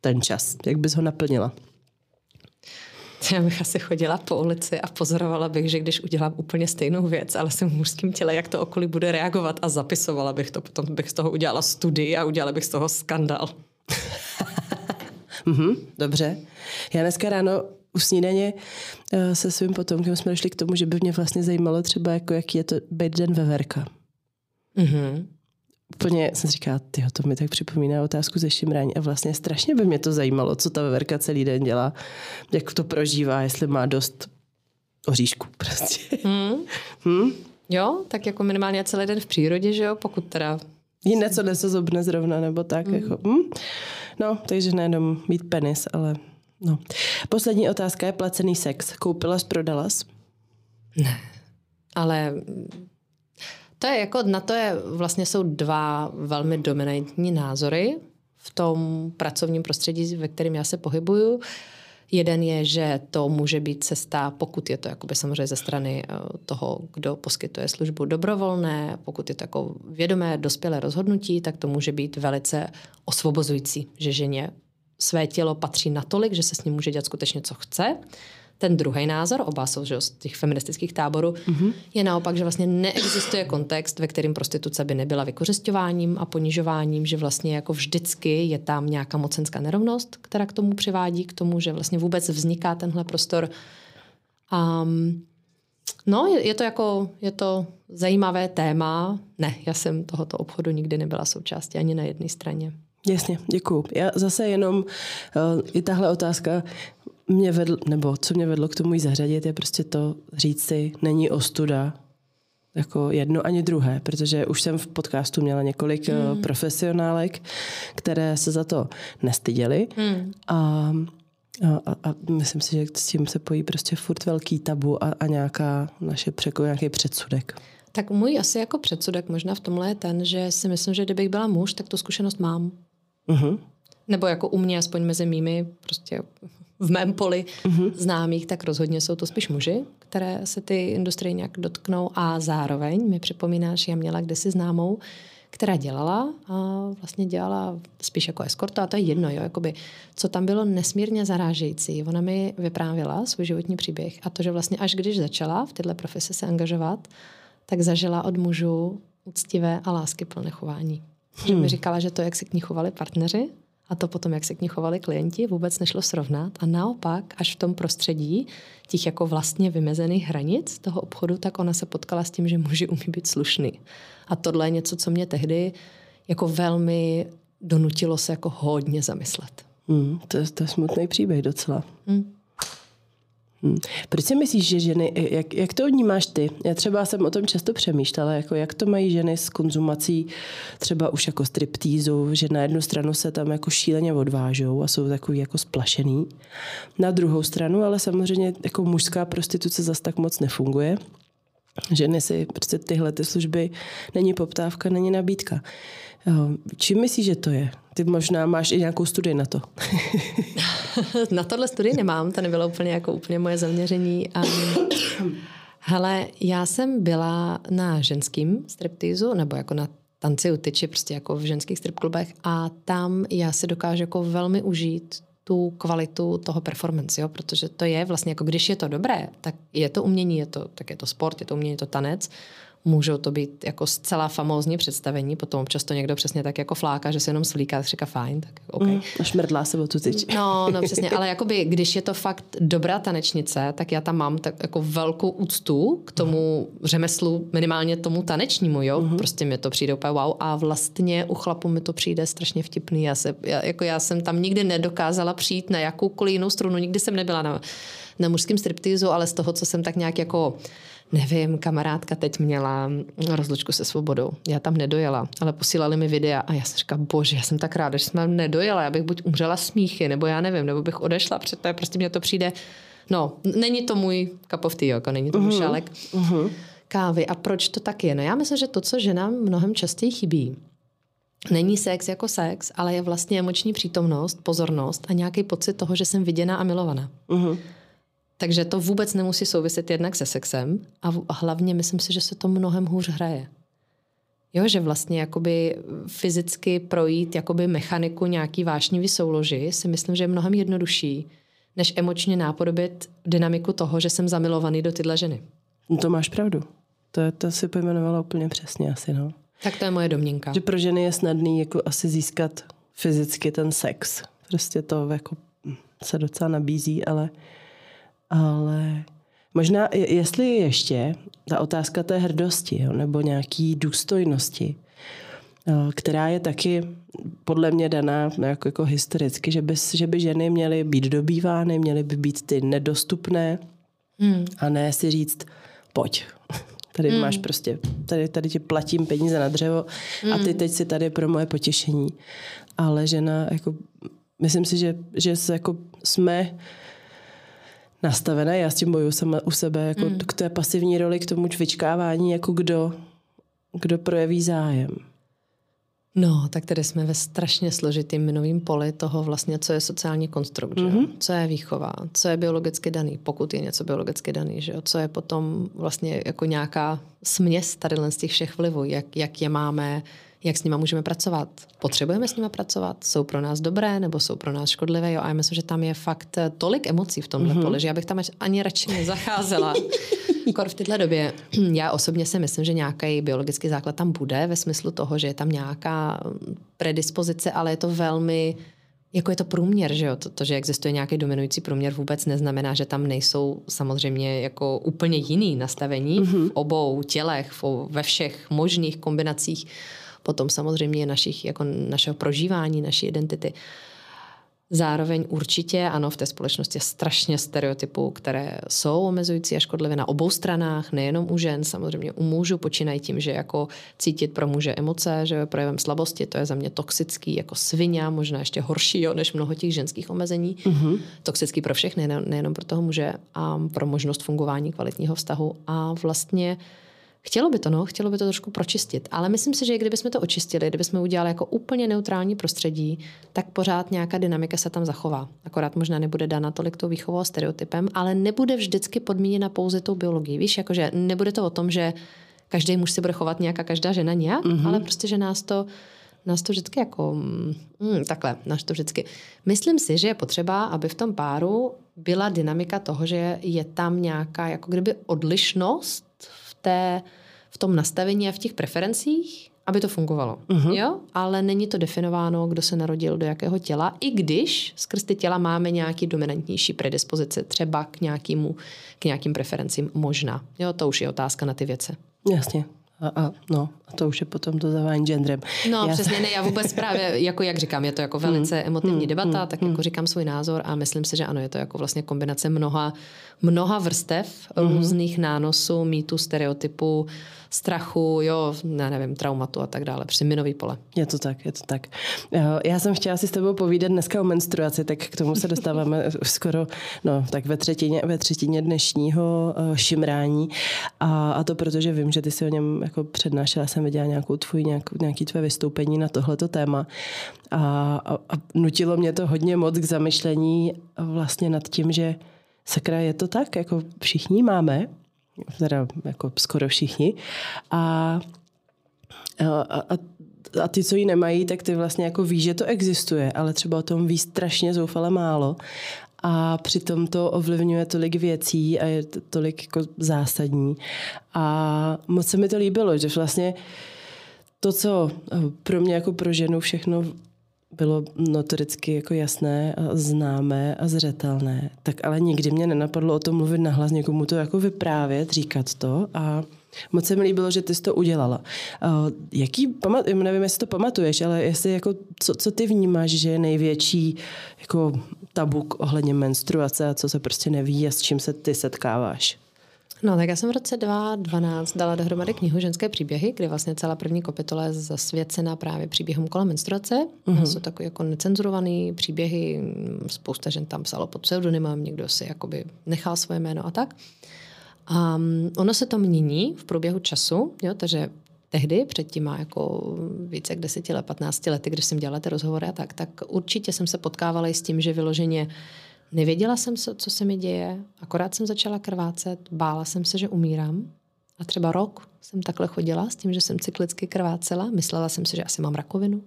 ten čas? Jak bys ho naplnila? Já bych asi chodila po ulici a pozorovala bych, že když udělám úplně stejnou věc, ale jsem v mužském těle, jak to okolí bude reagovat a zapisovala bych to. Potom bych z toho udělala studii a udělala bych z toho skandal. mm-hmm, dobře. Já dneska ráno u snídaně eh, se svým potomkem jsme došli k tomu, že by mě vlastně zajímalo třeba, jako jaký je to být den veverka. Mm-hmm. Úplně jsem si říkala, tyjo, to mi tak připomíná otázku ze šimrání a vlastně strašně by mě to zajímalo, co ta veverka celý den dělá, jak to prožívá, jestli má dost oříšku prostě. Mm. Hmm? Jo, tak jako minimálně celý den v přírodě, že jo, pokud teda... Jí něco nesozobne zrovna, nebo tak, mm. jako... Hm? No, takže nejenom mít penis, ale No. Poslední otázka je placený sex. Koupila jsi, prodala jsi? Ne. Ale To je jako, na to je, vlastně jsou dva velmi dominantní názory v tom pracovním prostředí, ve kterém já se pohybuju. Jeden je, že to může být cesta, pokud je to jakoby samozřejmě ze strany eh, toho, kdo poskytuje službu dobrovolné, pokud je to jako vědomé, dospělé rozhodnutí, tak to může být velice osvobozující, že ženě své tělo patří natolik, že se s ním může dělat skutečně, co chce ten druhý názor, oba jsou že, z těch feministických táborů, mm-hmm. je naopak, že vlastně neexistuje kontext, ve kterém prostituce by nebyla vykořišťováním a ponižováním, že vlastně jako vždycky je tam nějaká mocenská nerovnost, která k tomu přivádí, k tomu, že vlastně vůbec vzniká tenhle prostor. Um, no, je, je to jako, je to zajímavé téma. Ne, já jsem tohoto obchodu nikdy nebyla součástí ani na jedné straně. Jasně, děkuju. Já zase jenom uh, i tahle otázka mě vedl, nebo co mě vedlo k tomu jí zařadit, je prostě to říct si, není ostuda jako jedno ani druhé, protože už jsem v podcastu měla několik eh, hmm. profesionálek, které se za to nestyděly hmm. a a, a myslím si, že s tím se pojí prostě furt velký tabu a, a nějaká naše překo, nějaký předsudek. Tak můj asi jako předsudek možná v tomhle je ten, že si myslím, že kdybych byla muž, tak tu zkušenost mám. Uh-huh. Nebo jako u mě, aspoň mezi mými prostě v mém poli uh-huh. známých, tak rozhodně jsou to spíš muži, které se ty industrie nějak dotknou a zároveň mi připomínáš, já měla kdysi známou, která dělala a vlastně dělala spíš jako eskorta a to je jedno, jo, jakoby, co tam bylo nesmírně zarážející. Ona mi vyprávěla svůj životní příběh a to, že vlastně až když začala v této profesi se angažovat, tak zažila od mužů úctivé a lásky plné chování. Hmm. Že mi hmm. říkala, že to, jak se k ní chovali partneři, a to potom, jak se k ní chovali klienti, vůbec nešlo srovnat. A naopak, až v tom prostředí těch jako vlastně vymezených hranic toho obchodu, tak ona se potkala s tím, že muži umí být slušný. A tohle je něco, co mě tehdy jako velmi donutilo se jako hodně zamyslet. Hmm, to, je, to je smutný příběh docela. Hmm. Hmm. Proč si myslíš, že ženy, jak, jak to vnímáš ty? Já třeba jsem o tom často přemýšlela, jako jak to mají ženy s konzumací třeba už jako striptýzu, že na jednu stranu se tam jako šíleně odvážou a jsou takový jako splašený. Na druhou stranu ale samozřejmě jako mužská prostituce zas tak moc nefunguje. Ženy si prostě tyhle ty služby není poptávka, není nabídka. Čím myslíš, že to je? Ty možná máš i nějakou studii na to. na tohle studii nemám, to nebylo úplně jako úplně moje zaměření. A, hele, já jsem byla na ženským striptizu, nebo jako na tanci u tyči, prostě jako v ženských stripklubech a tam já si dokážu jako velmi užít tu kvalitu toho performance, jo? protože to je vlastně jako když je to dobré, tak je to umění, je to, tak je to sport, je to umění, je to tanec Můžou to být jako zcela famózní představení, potom občas to někdo přesně tak jako fláka, že se jenom slíká, říká fajn, tak OK. Mm, a šmrdlá se o tu tyč. No, no přesně, ale jakoby, když je to fakt dobrá tanečnice, tak já tam mám tak jako velkou úctu k tomu mm. řemeslu, minimálně tomu tanečnímu, jo, mm. prostě mi to přijde úplně wow a vlastně u chlapu mi to přijde strašně vtipný. Já, se, já, jako já jsem tam nikdy nedokázala přijít na jakoukoliv jinou strunu, nikdy jsem nebyla na, na mužském striptizu, ale z toho, co jsem tak nějak jako nevím, kamarádka teď měla rozlučku se svobodou. Já tam nedojela, ale posílali mi videa a já jsem říkala, bože, já jsem tak ráda, že jsem nedojela, já bych buď umřela smíchy, nebo já nevím, nebo bych odešla před to, prostě mě to přijde, no, není to můj cup of tea, jako není to můj uh-huh. šálek uh-huh. kávy. A proč to tak je? No já myslím, že to, co ženám mnohem častěji chybí, není sex jako sex, ale je vlastně emoční přítomnost, pozornost a nějaký pocit toho, že jsem viděná a milovaná. Uh-huh. Takže to vůbec nemusí souviset jednak se sexem a hlavně myslím si, že se to mnohem hůř hraje. Jo, že vlastně jakoby fyzicky projít jakoby mechaniku nějaký vášnivý souloži si myslím, že je mnohem jednodušší, než emočně nápodobit dynamiku toho, že jsem zamilovaný do tyhle ženy. No to máš pravdu. To, je, to si pojmenovala úplně přesně asi, no. Tak to je moje domněnka. Že pro ženy je snadný jako asi získat fyzicky ten sex. Prostě to jako se docela nabízí, ale ale možná, jestli ještě ta otázka té hrdosti jo, nebo nějaký důstojnosti, eh, která je taky podle mě daná jako, jako historicky, že by, že by ženy měly být dobývány, měly by být ty nedostupné hmm. a ne si říct, pojď, tady hmm. máš prostě, tady, tady ti platím peníze na dřevo hmm. a ty hmm. teď si tady pro moje potěšení. Ale žena, jako, myslím si, že, že se, jako jsme nastavené. Já s tím bojuju sama u sebe, jako mm. k té pasivní roli, k tomu vyčkávání, jako kdo kdo projeví zájem? No, tak tady jsme ve strašně složitým minovým poli toho vlastně, co je sociální konstrukt, mm-hmm. jo? Mhm. co je výchova, co je biologicky daný, pokud je něco biologicky daný, že jo? co je potom vlastně jako nějaká směs tady z těch všech vlivů, jak, jak je máme, jak s nima můžeme pracovat. Potřebujeme s nima pracovat? Jsou pro nás dobré nebo jsou pro nás škodlivé? Jo, a já myslím, že tam je fakt tolik emocí v tomhle mm-hmm. poli, že já bych tam ani radši nezacházela. Kor v této době, já osobně si myslím, že nějaký biologický základ tam bude ve smyslu toho, že je tam nějaká predispozice, ale je to velmi jako je to průměr, že jo? To, to, že existuje nějaký dominující průměr, vůbec neznamená, že tam nejsou samozřejmě jako úplně jiný nastavení mm-hmm. v obou tělech, v, ve všech možných kombinacích potom samozřejmě našich, jako našeho prožívání, naší identity. Zároveň určitě, ano, v té společnosti je strašně stereotypů, které jsou omezující a škodlivé na obou stranách, nejenom u žen, samozřejmě u mužů počínají tím, že jako cítit pro muže emoce, že je projevem slabosti, to je za mě toxický jako svině, možná ještě horší jo, než mnoho těch ženských omezení. Mm-hmm. Toxický pro všechny, nejenom pro toho muže a pro možnost fungování kvalitního vztahu. A vlastně Chtělo by to, no, chtělo by to trošku pročistit, ale myslím si, že kdybychom to očistili, kdybychom udělali jako úplně neutrální prostředí, tak pořád nějaká dynamika se tam zachová. Akorát možná nebude dána tolik tou výchovou a stereotypem, ale nebude vždycky podmíněna pouze tou biologií. Víš, jakože nebude to o tom, že každý muž se bude chovat nějak a každá žena nějak, mm-hmm. ale prostě, že nás to nás to vždycky jako, mm, takhle, nás to vždycky. Myslím si, že je potřeba, aby v tom páru byla dynamika toho, že je tam nějaká jako kdyby odlišnost té, v tom nastavení a v těch preferencích, aby to fungovalo. Uh-huh. Jo? Ale není to definováno, kdo se narodil do jakého těla, i když skrz ty těla máme nějaký dominantnější predispozice, třeba k, nějakému, k nějakým preferencím možná. Jo, to už je otázka na ty věci. Jasně. A, a, no, a to už je potom to zavání genderem. No, já... přesně ne, já vůbec právě, jako jak říkám, je to jako velice hmm, emotivní hmm, debata, hmm, tak hmm. jako říkám svůj názor a myslím si, že ano, je to jako vlastně kombinace mnoha, mnoha vrstev, hmm. různých nánosů, mýtů, stereotypů, strachu, jo, ne, nevím, traumatu a tak dále, při minový pole. Je to tak, je to tak. Já jsem chtěla si s tebou povídat dneska o menstruaci, tak k tomu se dostáváme skoro, no, tak ve třetině, ve třetině dnešního uh, šimrání a, a to proto, že vím, že ty si o něm jako přednášela, jsem viděla nějakou tvůj, nějak, nějaký tvé vystoupení na tohleto téma a, a, a nutilo mě to hodně moc k zamyšlení vlastně nad tím, že sakra je to tak, jako všichni máme teda jako skoro všichni. A, a, a, a ty, co ji nemají, tak ty vlastně jako ví, že to existuje, ale třeba o tom ví strašně zoufale málo. A přitom to ovlivňuje tolik věcí a je tolik jako zásadní. A moc se mi to líbilo, že vlastně to, co pro mě jako pro ženu všechno bylo notoricky jako jasné a známé a zřetelné, tak ale nikdy mě nenapadlo o tom mluvit nahlas, někomu to jako vyprávět, říkat to a moc se mi líbilo, že ty jsi to udělala. Uh, jaký, pamat, nevím, jestli to pamatuješ, ale jestli jako, co, co ty vnímáš, že je největší jako tabuk ohledně menstruace a co se prostě neví a s čím se ty setkáváš? No, tak já jsem v roce 2012 dala dohromady knihu Ženské příběhy, kde vlastně celá první kapitola je zasvěcena právě příběhům kolem menstruace. Mm-hmm. Jsou takové jako necenzurované příběhy, spousta žen tam psalo pod pseudonymem, někdo si jakoby nechal svoje jméno a tak. A ono se to mění v průběhu času, jo, takže tehdy, před těma jako více jak 10 let, 15 lety, když jsem dělala ty rozhovory a tak, tak určitě jsem se potkávala i s tím, že vyloženě Nevěděla jsem, co se mi děje, akorát jsem začala krvácet, bála jsem se, že umírám. A třeba rok jsem takhle chodila s tím, že jsem cyklicky krvácela. Myslela jsem si, že asi mám rakovinu.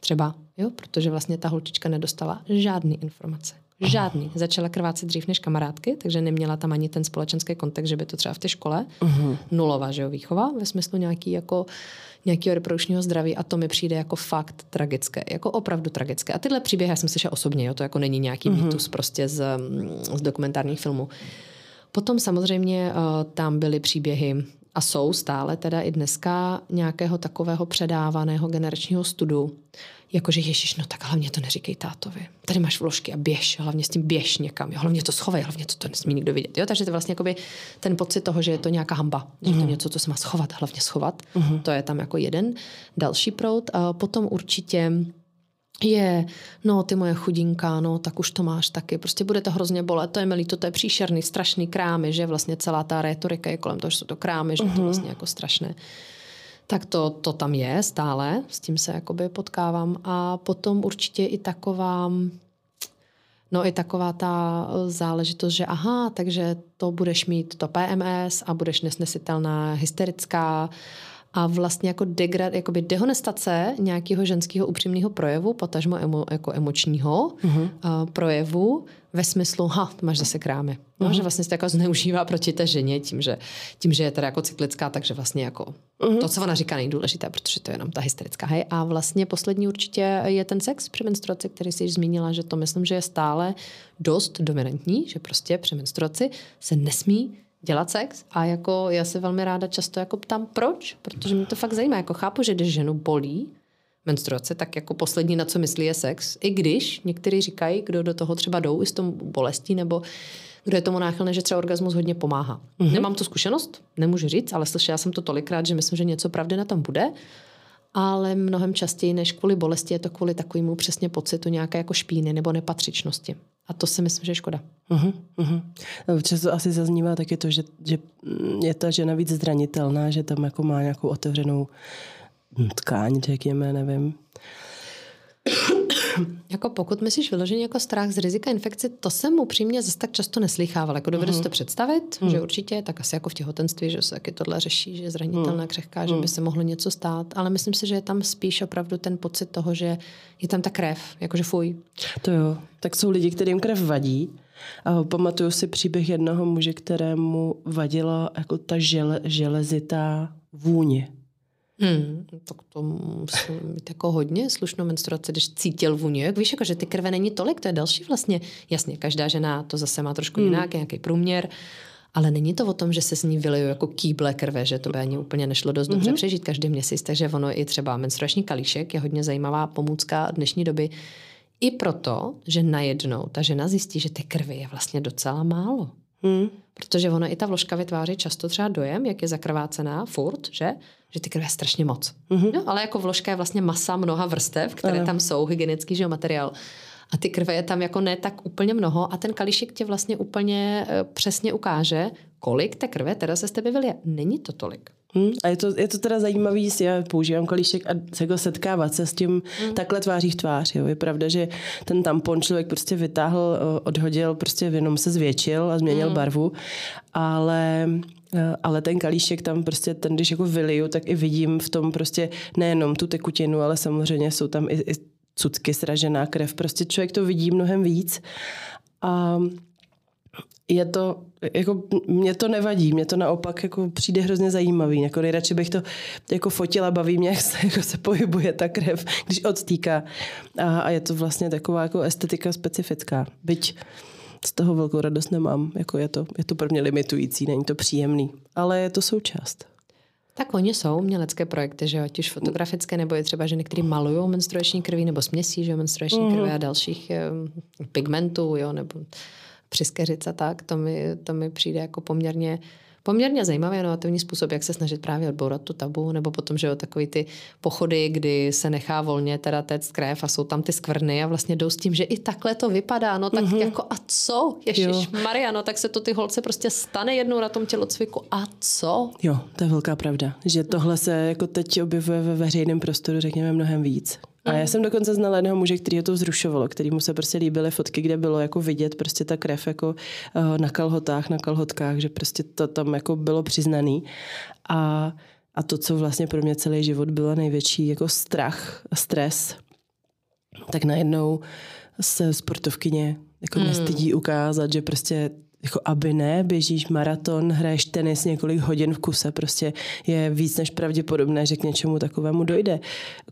Třeba, jo, protože vlastně ta holčička nedostala žádný informace. Žádný. Začala krvácet dřív než kamarádky, takže neměla tam ani ten společenský kontext, že by to třeba v té škole. Uh-huh. Nulová, že jo, výchova, ve smyslu nějaký jako nějakého reprodukčního zdraví a to mi přijde jako fakt tragické, jako opravdu tragické. A tyhle příběhy já jsem slyšela osobně, jo, to jako není nějaký mm-hmm. mýtus prostě z, z dokumentárních filmů. Potom samozřejmě uh, tam byly příběhy a jsou stále teda i dneska nějakého takového předávaného generačního studu, jakože Ježíš, no tak hlavně to neříkej tátovi. Tady máš vložky a běž, hlavně s tím běž někam, jo, hlavně to schovej, hlavně to, to nesmí nikdo vidět. Jo? Takže to vlastně jakoby ten pocit toho, že je to nějaká hamba, že mm. to mhm. něco, co se má schovat, hlavně schovat. Mm. To je tam jako jeden další proud. A potom určitě je, no ty moje chudinka, no tak už to máš taky, prostě bude to hrozně bolet, to je milý, to, to je příšerný, strašný krámy, že vlastně celá ta retorika je kolem toho, že jsou to krámy, že mm-hmm. to mhm. vlastně jako strašné. Tak to, to tam je stále, s tím se jakoby potkávám. A potom určitě i taková, no i taková ta záležitost, že aha, takže to budeš mít to PMS a budeš nesnesitelná, hysterická, a vlastně jako, degrad, jakoby dehonestace nějakého ženského upřímného projevu, potažmo emo, jako emočního uh-huh. uh, projevu, ve smyslu, ha, máš zase krámy. No, uh-huh. Že vlastně se jako zneužívá proti té ženě tím, že, tím, že je teda jako cyklická, takže vlastně jako uh-huh. to, co ona říká, není důležité, protože to je jenom ta hysterická. Hej. A vlastně poslední určitě je ten sex při menstruaci, který jsi již zmínila, že to myslím, že je stále dost dominantní, že prostě při menstruaci se nesmí dělat sex a jako já se velmi ráda často jako ptám proč, protože mě to fakt zajímá. Jako chápu, že když ženu bolí menstruace, tak jako poslední na co myslí je sex. I když někteří říkají, kdo do toho třeba jdou i s tou bolestí nebo kdo je tomu náchylný, že třeba orgasmus hodně pomáhá. Mm-hmm. Nemám tu zkušenost, nemůžu říct, ale slyšela jsem to tolikrát, že myslím, že něco pravdy na tom bude ale mnohem častěji než kvůli bolesti je to kvůli takovému přesně pocitu nějaké jako špíny nebo nepatřičnosti. A to si myslím, že je škoda. Uh-huh, uh-huh. Často asi zaznívá taky to, že, že je ta žena víc zranitelná, že tam jako má nějakou otevřenou tkáň, řekněme, nevím. Jako pokud myslíš vyloženě jako strach z rizika infekce, to jsem upřímně zase tak často neslýchávala. Jako dovedu mm. si to představit, mm. že určitě, tak asi jako v těhotenství, že se taky tohle řeší, že je zranitelná, mm. křehká, že by mhm. se mohlo něco stát, ale myslím si, že je tam spíš opravdu ten pocit toho, že je tam ta krev, jakože fuj. To jo, tak jsou lidi, kterým krev vadí, a pamatuju si příběh jednoho muže, kterému vadila jako ta žele, železitá vůně. Hmm, tak to musí mít jako hodně slušnou menstruaci, když cítil vůni. Jak víš, jako, že ty krve není tolik, to je další vlastně. Jasně, každá žena to zase má trošku hmm. jinak, nějaký průměr, ale není to o tom, že se s ní vylejí jako kýble krve, že to by ani úplně nešlo dost dobře mm-hmm. přežít každý měsíc, takže ono i třeba menstruační kalíšek je hodně zajímavá pomůcka dnešní doby. I proto, že najednou ta žena zjistí, že ty krvi je vlastně docela málo. Hmm. Protože ono i ta vložka vytváří často třeba dojem, jak je zakrvácená furt, že? Že ty krve je strašně moc. Mm-hmm. No, ale jako vložka je vlastně masa mnoha vrstev, které ano. tam jsou, hygienický že materiál. A ty krve je tam jako ne tak úplně mnoho a ten kalíšek tě vlastně úplně e, přesně ukáže, kolik té krve teda se z tebe vylije. Není to tolik. Hmm, a je to, je to teda zajímavý, já používám kalíšek a se jako setkávat se s tím hmm. takhle tváří v tvář. Jo. Je pravda, že ten tampon člověk prostě vytáhl, odhodil, prostě jenom se zvětšil a změnil hmm. barvu, ale ale ten kalíšek tam prostě, ten když jako vyliju, tak i vidím v tom prostě nejenom tu tekutinu, ale samozřejmě jsou tam i, i cucky, sražená krev. Prostě člověk to vidí mnohem víc. A je to, jako mě to nevadí, mě to naopak jako přijde hrozně zajímavý. Jako nejradši bych to jako fotila, baví mě, jak se, jako se pohybuje ta krev, když odstýká. A, a je to vlastně taková jako estetika specifická. Byť z toho velkou radost nemám. Jako je, to, je to pro mě limitující, není to příjemný, ale je to součást. Tak oni jsou umělecké projekty, že ať už fotografické, nebo je třeba ženy, které malují menstruační krví, nebo směsí, že menstruační mm. krvi a dalších pigmentů, jo, nebo přiskeřic a tak, to mi, to mi přijde jako poměrně poměrně zajímavý inovativní způsob, jak se snažit právě odbourat tu tabu, nebo potom, že jo, takový ty pochody, kdy se nechá volně teda téct krev a jsou tam ty skvrny a vlastně jdou s tím, že i takhle to vypadá, no tak mm-hmm. jako a co? Ježíš Maria, no tak se to ty holce prostě stane jednou na tom tělocviku a co? Jo, to je velká pravda, že tohle se jako teď objevuje ve veřejném prostoru, řekněme, mnohem víc. A já jsem dokonce znala jednoho muže, který to vzrušovalo, který mu se prostě líbily fotky, kde bylo jako vidět prostě ta krev jako uh, na kalhotách, na kalhotkách, že prostě to tam jako bylo přiznaný. A, a to, co vlastně pro mě celý život bylo největší jako strach a stres, tak najednou se sportovkyně jako mm. nestydí ukázat, že prostě jako aby ne, běžíš maraton, hraješ tenis několik hodin v kuse, prostě je víc než pravděpodobné, že k něčemu takovému dojde.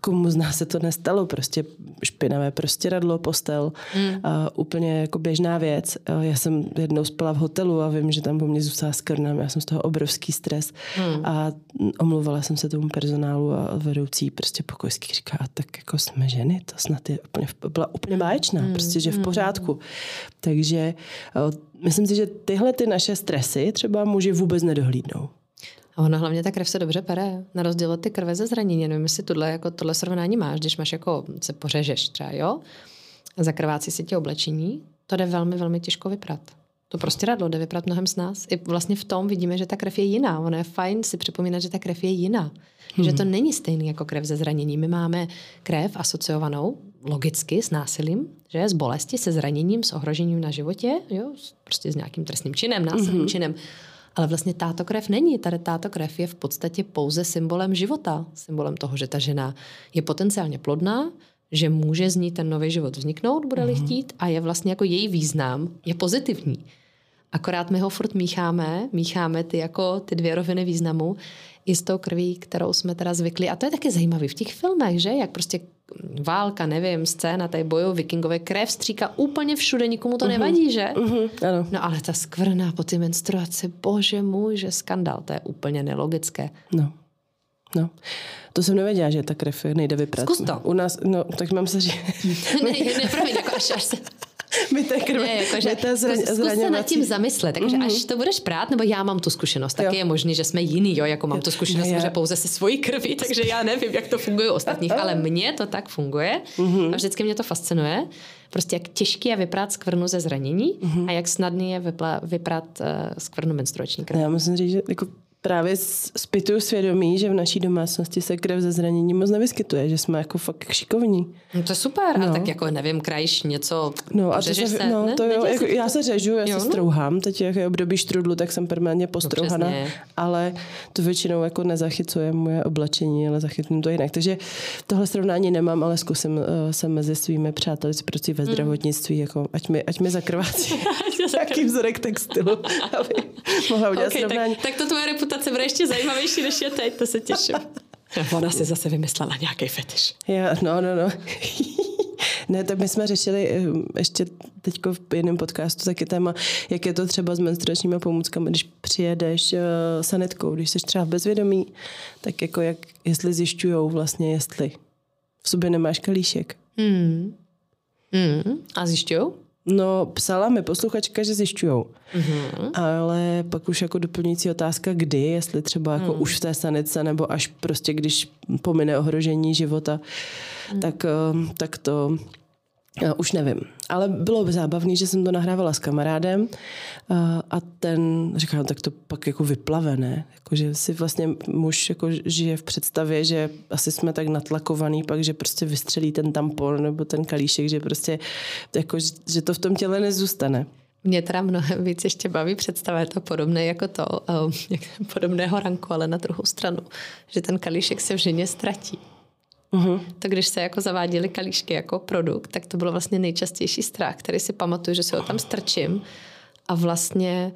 Komu z nás se to nestalo, prostě špinavé prostě radlo, postel, mm. a úplně jako běžná věc. A já jsem jednou spala v hotelu a vím, že tam po mně zůstala skrna, já jsem z toho obrovský stres mm. a omluvala jsem se tomu personálu a vedoucí prostě pokojský říká, tak jako jsme ženy, to snad je úplně, byla úplně báječná, mm. prostě, že v hmm. pořádku. Takže myslím si, že tyhle ty naše stresy třeba muži vůbec nedohlídnou. A ona hlavně ta krev se dobře pere. Na rozdíl od ty krve ze zranění. Nevím, jestli tohle, jako tohle srovnání máš, když máš jako se pořežeš třeba, jo? A zakrvácí si tě oblečení, to jde velmi, velmi těžko vyprat. To prostě radlo jde vyprat mnohem z nás. I vlastně v tom vidíme, že ta krev je jiná. Ono je fajn si připomínat, že ta krev je jiná. Hmm. Že to není stejný jako krev ze zranění. My máme krev asociovanou logicky s násilím, že s bolesti, se zraněním, s ohrožením na životě, jo, prostě s nějakým trestným činem, násilným hmm. činem. Ale vlastně táto krev není. Tady táto krev je v podstatě pouze symbolem života. Symbolem toho, že ta žena je potenciálně plodná, že může z ní ten nový život vzniknout, bude-li mm-hmm. chtít, a je vlastně jako její význam, je pozitivní. Akorát my ho furt mícháme, mícháme ty jako ty dvě roviny významu i s tou krví, kterou jsme teda zvykli. A to je taky zajímavé v těch filmech, že? Jak prostě válka, nevím, scéna, tady bojou vikingové, krev stříká úplně všude, nikomu to uh-huh. nevadí, že? Uh-huh, ano. No ale ta skvrna po ty menstruaci, bože můj, že skandál, to je úplně nelogické. No. No, to jsem nevěděla, že ta krev nejde vyprat. Zkus to. U nás, no, tak mám se říct. ne, ne, promiň, jako až, až se... My té krve, ne, jako, že, té zraň, zkus, zkus se nad tím zamyslet, takže mm-hmm. až to budeš prát, nebo já mám tu zkušenost, taky jo. je možný, že jsme jiný, jo, jako mám tu zkušenost že pouze se svojí krví, takže já nevím, jak to funguje u ostatních, ale mně to tak funguje mm-hmm. a vždycky mě to fascinuje. Prostě jak těžký je vyprát skvrnu ze zranění mm-hmm. a jak snadný je vyprát uh, skvrnu menstruační krve. Já musím říct, že jako právě zpytuju svědomí, že v naší domácnosti se krev ze zranění moc nevyskytuje, že jsme jako fakt šikovní. No to je super, no. a tak jako nevím, krajíš něco, no, a to se, se, no, to jo, jako, já se řežu, já jo, se no. strouhám, teď jak je období štrudlu, tak jsem permanentně postrouhaná, no, ale to většinou jako nezachycuje moje oblečení, ale zachytím to jinak. Takže tohle srovnání nemám, ale zkusím uh, se mezi svými přáteli si ve mm. zdravotnictví, mm. jako, ať mi, ať mi zakrvácí jaký vzorek textilu, aby mohla udělat okay, srovnání. Tak, tak to tvoje reputace bude ještě zajímavější, než je teď, to se těším. Ona si zase vymyslela nějaký fetiš. Já, no, no, no. ne, tak my jsme řešili eh, ještě teď v jiném podcastu taky téma, jak je to třeba s menstruačními pomůckami, když přijedeš uh, sanitkou, když jsi třeba bezvědomí, tak jako jak, jestli zjišťují vlastně, jestli v sobě nemáš kalíšek. Hmm. Hmm. A zjišťují? No, psala mi posluchačka, že zjišťujou. Mm-hmm. Ale pak už jako doplňující otázka, kdy, jestli třeba jako mm. už v té sanice, nebo až prostě, když pomine ohrožení života, mm. tak, eh, tak to už nevím. Ale bylo by zábavné, že jsem to nahrávala s kamarádem a, a ten říká, no, tak to pak jako vyplave, ne? Jako, že si vlastně muž jako žije v představě, že asi jsme tak natlakovaný pak, že prostě vystřelí ten tampon nebo ten kalíšek, že prostě jako, že to v tom těle nezůstane. Mě teda mnohem víc ještě baví představa, to podobné jako to, um, podobného ranku, ale na druhou stranu, že ten kalíšek se v ženě ztratí. Uh-huh. To když se jako zaváděly kalíšky jako produkt, tak to bylo vlastně nejčastější strach, který si pamatuju, že se ho tam strčím a vlastně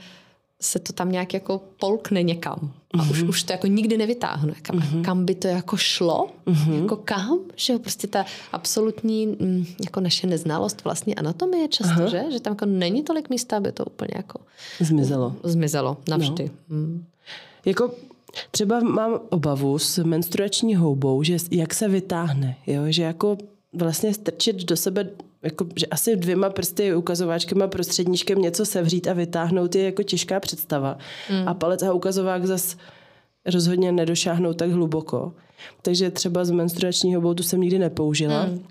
se to tam nějak jako polkne někam. A už, už to jako nikdy nevytáhnu. Kam, uh-huh. kam by to jako šlo? Uh-huh. Jako kam? Že jo, prostě ta absolutní mm, jako naše neznalost vlastně anatomie často, že? Že tam jako není tolik místa, aby to úplně jako zmizelo. Zmizelo navždy. No. Hmm. Jako Třeba mám obavu s menstruační houbou, že jak se vytáhne, jo? že jako vlastně strčit do sebe jako, že asi dvěma prsty, ukazováčkem a prostředníčkem něco sevřít a vytáhnout je jako těžká představa. Mm. A palec a ukazovák zas rozhodně nedošáhnou tak hluboko. Takže třeba z menstruační houbou tu jsem nikdy nepoužila. Mm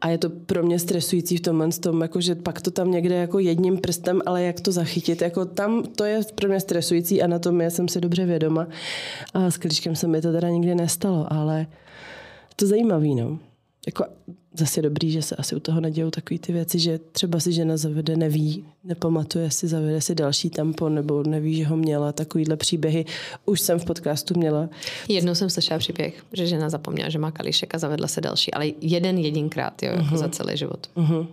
a je to pro mě stresující v tomhle tom, jako, že pak to tam někde jako jedním prstem, ale jak to zachytit, jako tam to je pro mě stresující a na tom já jsem si dobře vědoma. A s klíčkem se mi to teda nikdy nestalo, ale to zajímavý, no jako zase dobrý, že se asi u toho nedějou takové ty věci, že třeba si žena zavede, neví, nepamatuje si, zavede si další tampon, nebo neví, že ho měla, takovýhle příběhy. Už jsem v podcastu měla. Jednou jsem slyšela příběh, že žena zapomněla, že má kalíšek a zavedla se další, ale jeden jedinkrát, jo, uh-huh. jako za celý život. Uh-huh.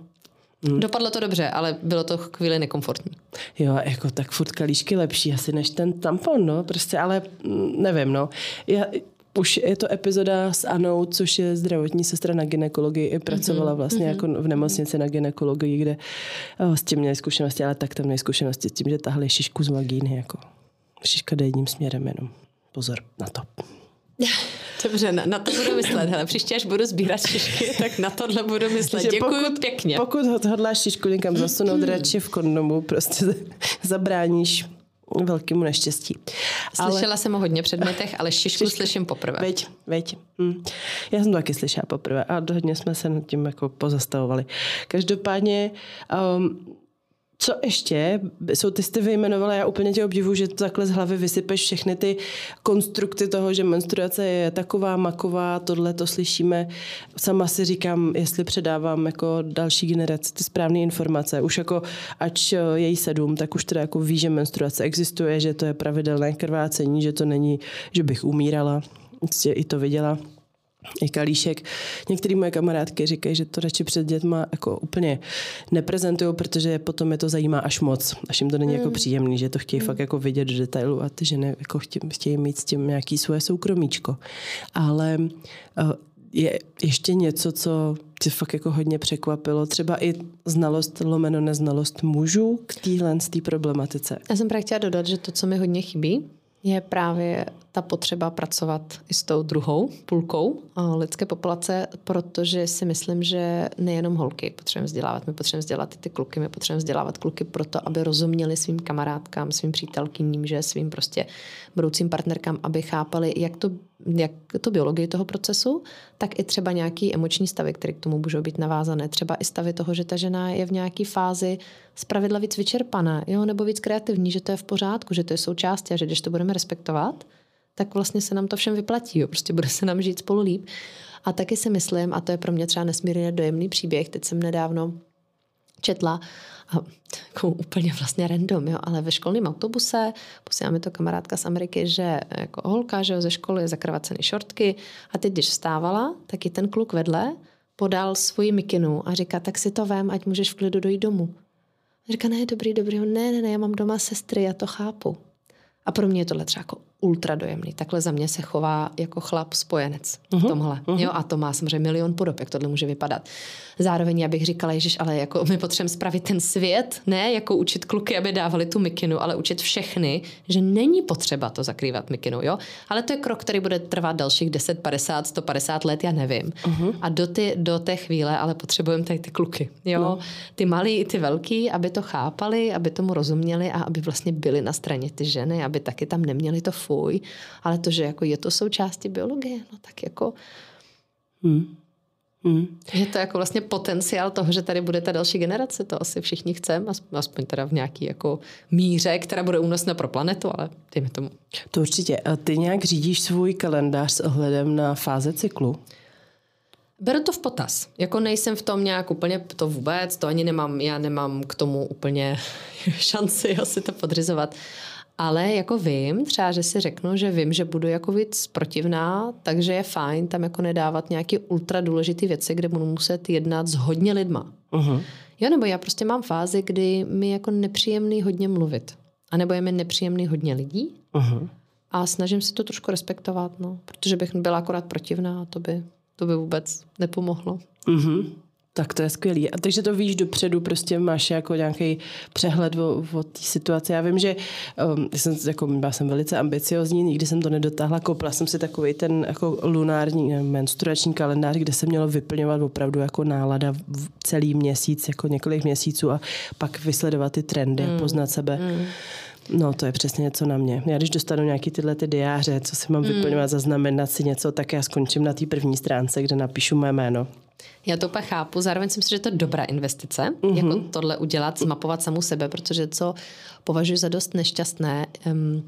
Hmm. Dopadlo to dobře, ale bylo to chvíli nekomfortní. Jo, jako tak furt kalíšky lepší asi než ten tampon, no, prostě, ale mm, nevím, no. Já, už je to epizoda s Anou, což je zdravotní sestra na ginekologii. I pracovala mhm, vlastně mm-hmm. jako v nemocnici na ginekologii, kde oh, s tím měli zkušenosti, ale tak tam měli zkušenosti s tím, že tahli šišku z vagíny. Jako. Šiška jde jedním směrem jenom. Pozor na to. Dobře, na, na to budu myslet. Hele, příště, až budu sbírat šišky, tak na tohle budu myslet. Děkuji pokud, pěkně. Pokud hodláš šišku někam zasunout, mm. radši v kondomu, prostě zabráníš velkému neštěstí. Slyšela ale... jsem o hodně předmětech, ale šišku slyším poprvé. Veď, veď. Hm. Já jsem to taky slyšela poprvé a hodně jsme se nad tím jako pozastavovali. Každopádně um, Co ještě? Jsou ty jste vyjmenovala, já úplně tě obdivu, že takhle z hlavy vysypeš všechny ty konstrukty toho, že menstruace je taková, maková, tohle to slyšíme. Sama si říkám, jestli předávám jako další generaci ty správné informace. Už jako, ač je jí sedm, tak už teda jako ví, že menstruace existuje, že to je pravidelné krvácení, že to není, že bych umírala. Prostě I to viděla i kalíšek. Některé moje kamarádky říkají, že to radši před dětma jako úplně neprezentují, protože potom je to zajímá až moc, až jim to není mm. jako příjemný, že to chtějí mm. fakt jako vidět do detailu a ty ženy jako chtějí, chtějí mít s tím nějaký svoje soukromíčko. Ale uh, je ještě něco, co tě fakt jako hodně překvapilo, třeba i znalost lomeno neznalost mužů k téhle problematice. Já jsem právě chtěla dodat, že to, co mi hodně chybí, je právě ta potřeba pracovat i s tou druhou půlkou lidské populace, protože si myslím, že nejenom holky potřebujeme vzdělávat, my potřebujeme vzdělat i ty kluky, my potřebujeme vzdělávat kluky proto, aby rozuměli svým kamarádkám, svým přítelkyním, že svým prostě budoucím partnerkám, aby chápali, jak to, jak to biologii toho procesu, tak i třeba nějaký emoční stavy, které k tomu můžou být navázané. Třeba i stavy toho, že ta žena je v nějaké fázi zpravidla víc vyčerpaná, jo, nebo víc kreativní, že to je v pořádku, že to je součástí a že když to budeme respektovat, tak vlastně se nám to všem vyplatí. Jo. Prostě bude se nám žít spolu líp. A taky si myslím, a to je pro mě třeba nesmírně dojemný příběh, teď jsem nedávno četla, jako úplně vlastně random, jo, ale ve školním autobuse posílá mi to kamarádka z Ameriky, že jako holka, že jo, ze školy zakrvacený šortky a teď, když vstávala, tak i ten kluk vedle podal svoji mikinu a říká, tak si to vem, ať můžeš v klidu dojít domů. A říká, ne, dobrý, dobrý, ne, ne, ne, já mám doma sestry, já to chápu. A pro mě je tohle třeba jako ultra dojemný. Takhle za mě se chová jako chlap spojenec uh-huh. v mhm, tomhle. Uh-huh. Jo, a to má samozřejmě milion podob, jak tohle může vypadat. Zároveň já bych říkala, Ježiš, ale jako my potřebujeme spravit ten svět, ne jako učit kluky, aby dávali tu mikinu, ale učit všechny, že není potřeba to zakrývat mikinu, jo. Ale to je krok, který bude trvat dalších 10, 50, 150 let, já nevím. Uh-huh. A do, ty, do té chvíle ale potřebujeme tady ty kluky, jo. No. Ty malí i ty velký, aby to chápali, aby tomu rozuměli a aby vlastně byli na straně ty ženy, aby taky tam neměli to fuj, ale to, že jako je to součástí biologie, no tak jako... Hmm. Hmm. Je to jako vlastně potenciál toho, že tady bude ta další generace, to asi všichni chceme, aspoň teda v nějaký jako míře, která bude únosná pro planetu, ale dejme tomu. To určitě. A ty nějak řídíš svůj kalendář s ohledem na fáze cyklu? Beru to v potaz. Jako nejsem v tom nějak úplně to vůbec, to ani nemám, já nemám k tomu úplně šanci asi to podřizovat. Ale jako vím, třeba, že si řeknu, že vím, že budu jako víc protivná, takže je fajn tam jako nedávat nějaké ultra důležité věci, kde budu muset jednat s hodně lidma. Uh-huh. Jo, nebo já prostě mám fázi, kdy mi jako nepříjemný hodně mluvit. A nebo je mi nepříjemný hodně lidí. Uh-huh. A snažím se to trošku respektovat, no, protože bych byla akorát protivná a to by, to by vůbec nepomohlo. Uh-huh. Tak to je skvělý. A takže to víš dopředu, prostě máš jako nějaký přehled o, o té situaci. Já vím, že um, jsem, jako, byla jsem velice ambiciozní, nikdy jsem to nedotáhla. Koupila jsem si takový ten jako lunární ne, menstruační kalendář, kde se mělo vyplňovat opravdu jako nálada v celý měsíc, jako několik měsíců a pak vysledovat ty trendy mm. a poznat sebe. Mm. No, to je přesně něco na mě. Já když dostanu nějaký tyhle ty diáře, co si mám mm. vyplňovat, zaznamenat si něco, tak já skončím na té první stránce, kde napíšu mé jméno. Já to úplně chápu, zároveň si myslím, že to je dobrá investice, mm-hmm. jako tohle udělat, zmapovat samu sebe, protože co považuji za dost nešťastné, um,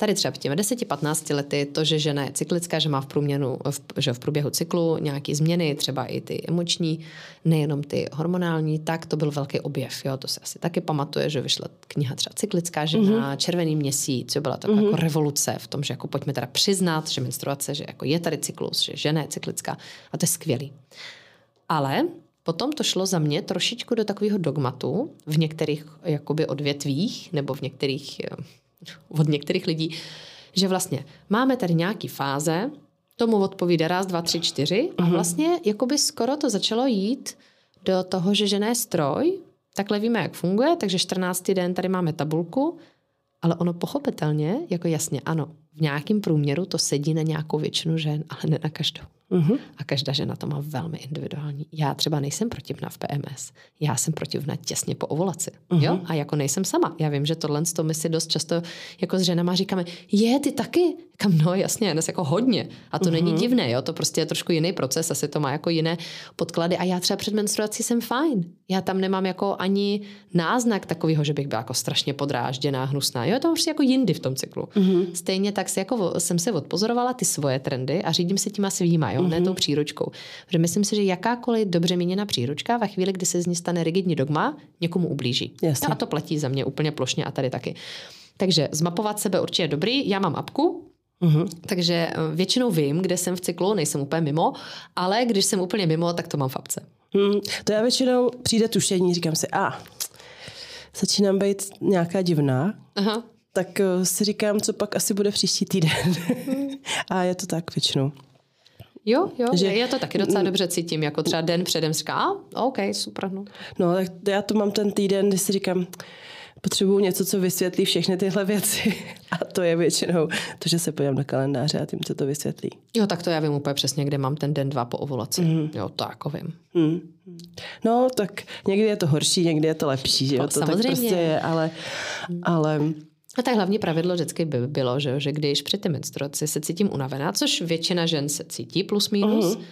tady třeba v těmi 10-15 lety to, že žena je cyklická, že má v průměru, v, že v průběhu cyklu nějaké změny, třeba i ty emoční, nejenom ty hormonální, tak to byl velký objev. Jo? To se asi taky pamatuje, že vyšla kniha třeba Cyklická žena, mm-hmm. Červený měsíc, jo? byla to mm-hmm. jako revoluce v tom, že jako pojďme teda přiznat, že menstruace, že jako je tady cyklus, že žena je cyklická a to je skvělý. Ale potom to šlo za mě trošičku do takového dogmatu v některých jakoby odvětvích nebo v některých, eh, od některých lidí, že vlastně máme tady nějaký fáze, tomu odpovídá raz, dva, tři, čtyři a mhm. vlastně jakoby skoro to začalo jít do toho, že žena je stroj, takhle víme, jak funguje, takže 14. den tady máme tabulku, ale ono pochopitelně, jako jasně, ano, v nějakém průměru to sedí na nějakou většinu žen, ale ne na každou. Uh-huh. A každá žena to má velmi individuální. Já třeba nejsem protivná v PMS. Já jsem protivná těsně po ovulaci. Jo? A jako nejsem sama. Já vím, že tohle to my si dost často jako s ženama říkáme, je, ty taky? Kam no, jasně, dnes jako hodně. A to uh-huh. není divné, jo? to prostě je trošku jiný proces, asi to má jako jiné podklady. A já třeba před menstruací jsem fajn. Já tam nemám jako ani náznak takového, že bych byla jako strašně podrážděná, hnusná. Jo, je to prostě jako jindy v tom cyklu. Uh-huh. Stejně tak si jako jsem si odpozorovala ty svoje trendy a řídím se tím svýma, jo, mm-hmm. ne mhm. tou příručkou. Protože myslím si, že jakákoliv dobře míněná příručka ve chvíli, kdy se z ní stane rigidní dogma, někomu ublíží. Jasně. No a to platí za mě úplně plošně a tady taky. Takže zmapovat sebe určitě je dobrý. Já mám apku, Mm-hmm. Takže eh, většinou vím, kde jsem v cyklu, nejsem úplně mimo, ale když jsem úplně mimo, tak to mám v apce. Mm, to já většinou přijde tušení, říkám si, a začínám být nějaká divná, Aha. tak uh, si říkám, co pak asi bude příští týden. Mm. a je to tak většinou. Jo, jo, že, já to taky docela dobře cítím, jako třeba den předem říká, a OK, super. No. no, tak já to mám ten týden, kdy si říkám, potřebuju něco, co vysvětlí všechny tyhle věci. A to je většinou to, že se podívám na kalendáře a tím se to vysvětlí. Jo, tak to já vím úplně přesně, kde mám ten den dva po ovulaci. Mm. Jo, to jako vím. Mm. No, tak někdy je to horší, někdy je to lepší, že jo? To samozřejmě. tak prostě je, ale, ale a tak hlavní pravidlo vždycky by bylo, že, že když při té menstruaci se cítím unavená, což většina žen se cítí plus minus, uh-huh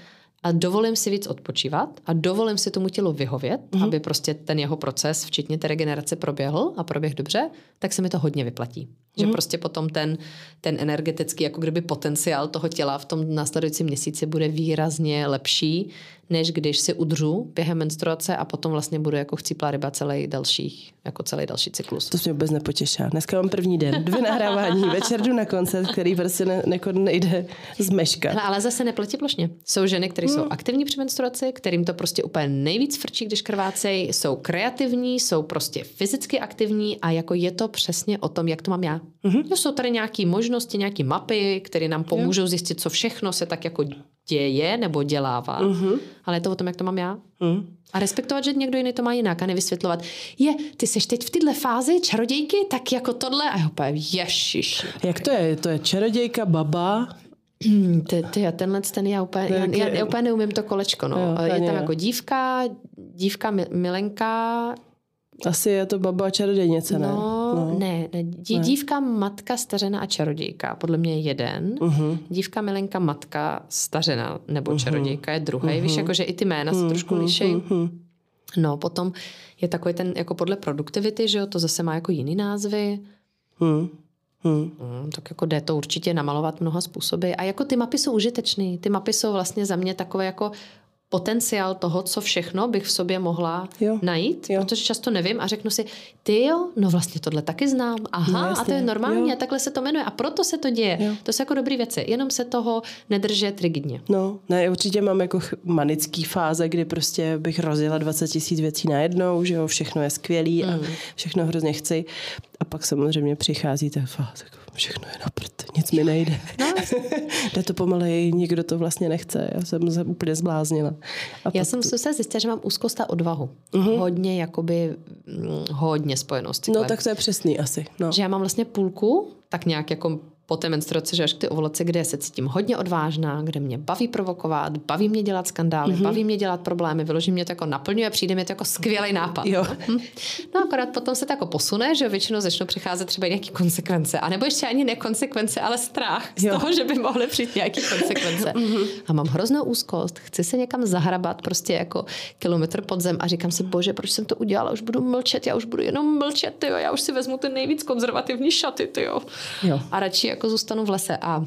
a dovolím si víc odpočívat a dovolím si tomu tělu vyhovět, mm-hmm. aby prostě ten jeho proces, včetně té regenerace, proběhl a proběh dobře, tak se mi to hodně vyplatí. Že mhm. prostě potom ten, ten energetický, jako kdyby potenciál toho těla v tom následujícím měsíci bude výrazně lepší, než když si udřu během menstruace a potom vlastně budu jako chcíplá ryba celý další, jako celý další cyklus. To mě vůbec nepotěšá. Dneska mám první den, dvě nahrávání, večer jdu na koncert, který prostě ne, ne, nejde zmeškat. Ale, ale zase neplatí plošně. Jsou ženy, které hmm. jsou aktivní při menstruaci, kterým to prostě úplně nejvíc frčí, když krvácejí, jsou kreativní, jsou prostě fyzicky aktivní a jako je to přesně o tom, jak to mám já. Mm-hmm. Jsou tady nějaké možnosti, nějaké mapy, které nám pomůžou zjistit, co všechno se tak jako děje nebo dělává, mm-hmm. ale je to o tom, jak to mám já. Mm. A respektovat, že někdo jiný to má jinak a nevysvětlovat. Je, ty seš teď v této fázi čarodějky, tak jako tohle a jo, ježiš. Jak to je? To je čarodějka, baba, ty, ty, tenhle ten já úplně, já, já, já úplně neumím to kolečko. No. Jo, je tam jako dívka, dívka Milenka, asi je to baba a čarodějnice, ne? No, no. ne, ne. Dí, ne. Dívka, matka, stařena a čarodějka. Podle mě je jeden. Uh-huh. Dívka, milenka, matka, stařena nebo uh-huh. čarodějka je druhý. Uh-huh. Víš, jakože i ty jména uh-huh. se trošku liší. Uh-huh. No, potom je takový ten, jako podle produktivity, že jo, to zase má jako jiný názvy. Uh-huh. Hmm. Hmm, tak jako jde to určitě namalovat mnoha způsoby. A jako ty mapy jsou užitečné. Ty mapy jsou vlastně za mě takové jako potenciál toho, co všechno bych v sobě mohla jo. najít, jo. protože často nevím a řeknu si, ty jo, no vlastně tohle taky znám, aha, no, a to je normální jo. a takhle se to jmenuje a proto se to děje. Jo. To jsou jako dobré věci, jenom se toho nedržet rigidně. No, ne, určitě mám jako manický fáze, kdy prostě bych rozjela 20 tisíc věcí najednou, že jo, všechno je skvělý mm. a všechno hrozně chci a pak samozřejmě přichází ta fáze, všechno je na prd, nic mi nejde. No. Jde to pomaleji, nikdo to vlastně nechce. Já jsem se úplně zbláznila. A Já jsem se zjistila, že mám úzkost a odvahu. Uh-huh. Hodně, jakoby, mm, hodně spojenou s No tak to je přesný asi. No. Že já mám vlastně půlku, tak nějak jako po té menstruaci, že až k ty ovulaci, kde se cítím hodně odvážná, kde mě baví provokovat, baví mě dělat skandály, mm-hmm. baví mě dělat problémy, vyloží mě to jako naplňuje, přijde mi to jako skvělý nápad. Jo. Hm? No akorát potom se to jako posune, že většinou začnou přicházet třeba nějaké konsekvence, a nebo ještě ani ne konsekvence, ale strach z jo. toho, že by mohly přijít nějaké konsekvence. mm-hmm. A mám hroznou úzkost, chci se někam zahrabat prostě jako kilometr pod zem a říkám si, bože, proč jsem to udělala, už budu mlčet, já už budu jenom mlčet, tyjo, já už si vezmu ten nejvíc konzervativní šaty, tyjo. Jo. A radši jako zůstanu v lese. A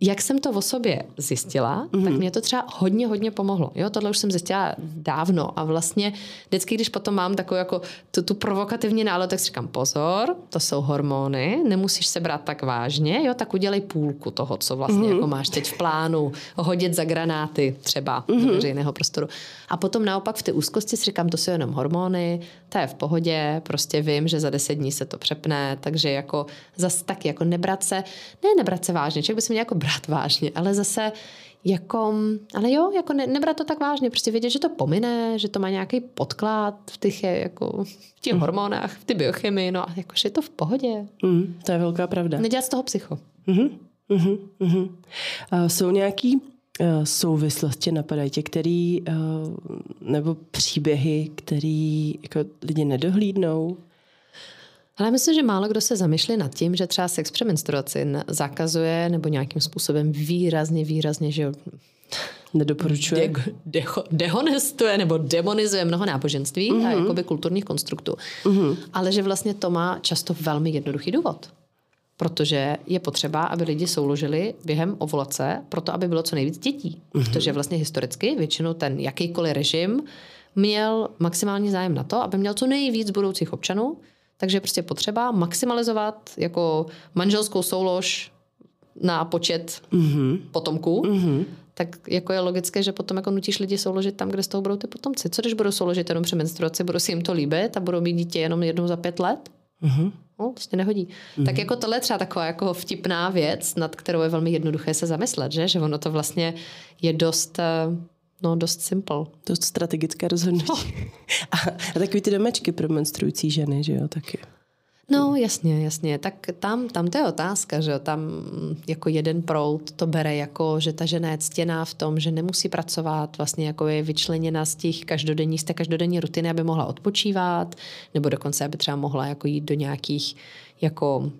jak jsem to o sobě zjistila, mm-hmm. tak mě to třeba hodně, hodně pomohlo. Jo, tohle už jsem zjistila dávno a vlastně vždycky, když potom mám takovou jako tu, tu provokativní náladu, tak si říkám pozor, to jsou hormony, nemusíš se brát tak vážně, jo, tak udělej půlku toho, co vlastně mm-hmm. jako máš teď v plánu, hodit za granáty třeba mm-hmm. do veřejného prostoru. A potom naopak v té úzkosti si říkám, to jsou jenom hormony, to je v pohodě, prostě vím, že za deset dní se to přepne, takže jako zas taky jako nebrat se, ne nebrat se vážně, člověk by se měl jako brát vážně, ale zase jako, ale jo, jako ne, nebrat to tak vážně, prostě vědět, že to pomine, že to má nějaký podklad v těch, jako, v těch mm. hormonách, v ty biochemii, no a jakože je to v pohodě. Mm, to je velká pravda. Nedělat z toho psycho. Mm-hmm, mm-hmm, mm-hmm. A jsou nějaký eh, souvislosti napadají tě, který, eh, nebo příběhy, který jako lidi nedohlídnou? Ale myslím, že málo kdo se zamýšlí nad tím, že třeba sex při menstruaci zakazuje nebo nějakým způsobem výrazně, výrazně, že nedoporučuje. De- de- dehonestuje nebo demonizuje mnoho náboženství mm-hmm. a mhm. jakoby kulturních konstruktů. Mm-hmm. Ale že vlastně to má často velmi jednoduchý důvod. Protože je potřeba, aby lidi souložili během ovulace, proto aby bylo co nejvíc dětí. Mm-hmm. Protože vlastně historicky většinou ten jakýkoliv režim měl maximální zájem na to, aby měl co nejvíc budoucích občanů, takže je prostě potřeba maximalizovat jako manželskou soulož na počet mm-hmm. potomků. Mm-hmm tak jako je logické, že potom jako nutíš lidi souložit tam, kde z toho budou ty potomci. Co když budou souložit jenom při menstruaci, budou si jim to líbit a budou mít dítě jenom jednou za pět let? Uh-huh. No, prostě nehodí. Uh-huh. Tak jako tohle je třeba taková jako vtipná věc, nad kterou je velmi jednoduché se zamyslet, že? že ono to vlastně je dost, eh, no dost simple. Dost strategické rozhodnutí. No. a, a takový ty domečky pro menstruující ženy, že jo, taky. No jasně, jasně. Tak tam, tam to je otázka, že tam jako jeden proud to bere jako, že ta žena je ctěná v tom, že nemusí pracovat, vlastně jako je vyčleněna z těch každodenní, z té každodenní rutiny, aby mohla odpočívat, nebo dokonce, aby třeba mohla jako jít do nějakých jako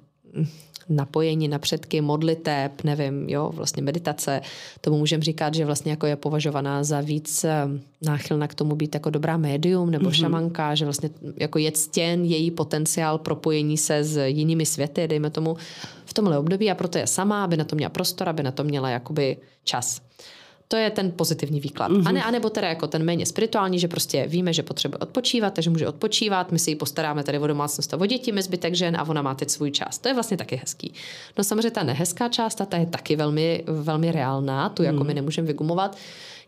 napojení na předky, modliteb, nevím, jo, vlastně meditace, tomu můžeme říkat, že vlastně jako je považovaná za víc eh, náchylná k tomu být jako dobrá médium nebo mm-hmm. šamanka, že vlastně jako je ctěn její potenciál propojení se s jinými světy, dejme tomu, v tomhle období a proto je sama, aby na to měla prostor, aby na to měla jakoby čas. To je ten pozitivní výklad. Mm-hmm. A, ne, a nebo teda jako ten méně spirituální, že prostě víme, že potřebuje odpočívat, takže může odpočívat, my si ji postaráme tady o domácnost a o děti, my zbytek žen a ona má teď svůj čas. To je vlastně taky hezký. No samozřejmě ta nehezká část, ta je taky velmi, velmi reálná, tu jako mm. my nemůžeme vygumovat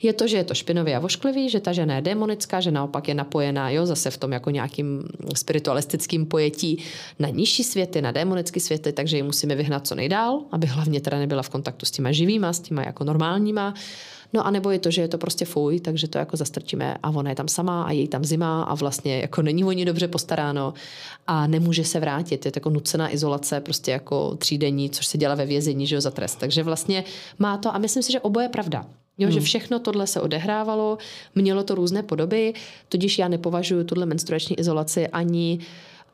je to, že je to špinový a vošklivý, že ta žena je demonická, že naopak je napojená, jo, zase v tom jako nějakým spiritualistickým pojetí na nižší světy, na demonické světy, takže ji musíme vyhnat co nejdál, aby hlavně teda nebyla v kontaktu s těma živýma, s těma jako normálníma. No a nebo je to, že je to prostě fuj, takže to jako zastrčíme a ona je tam sama a je tam zima a vlastně jako není o ní dobře postaráno a nemůže se vrátit. Je to jako nucená izolace, prostě jako třídení, což se dělá ve vězení, že jo, za trest. Takže vlastně má to a myslím si, že oboje je pravda. Jo, hmm. že všechno tohle se odehrávalo, mělo to různé podoby, tudíž já nepovažuji tuhle menstruační izolaci ani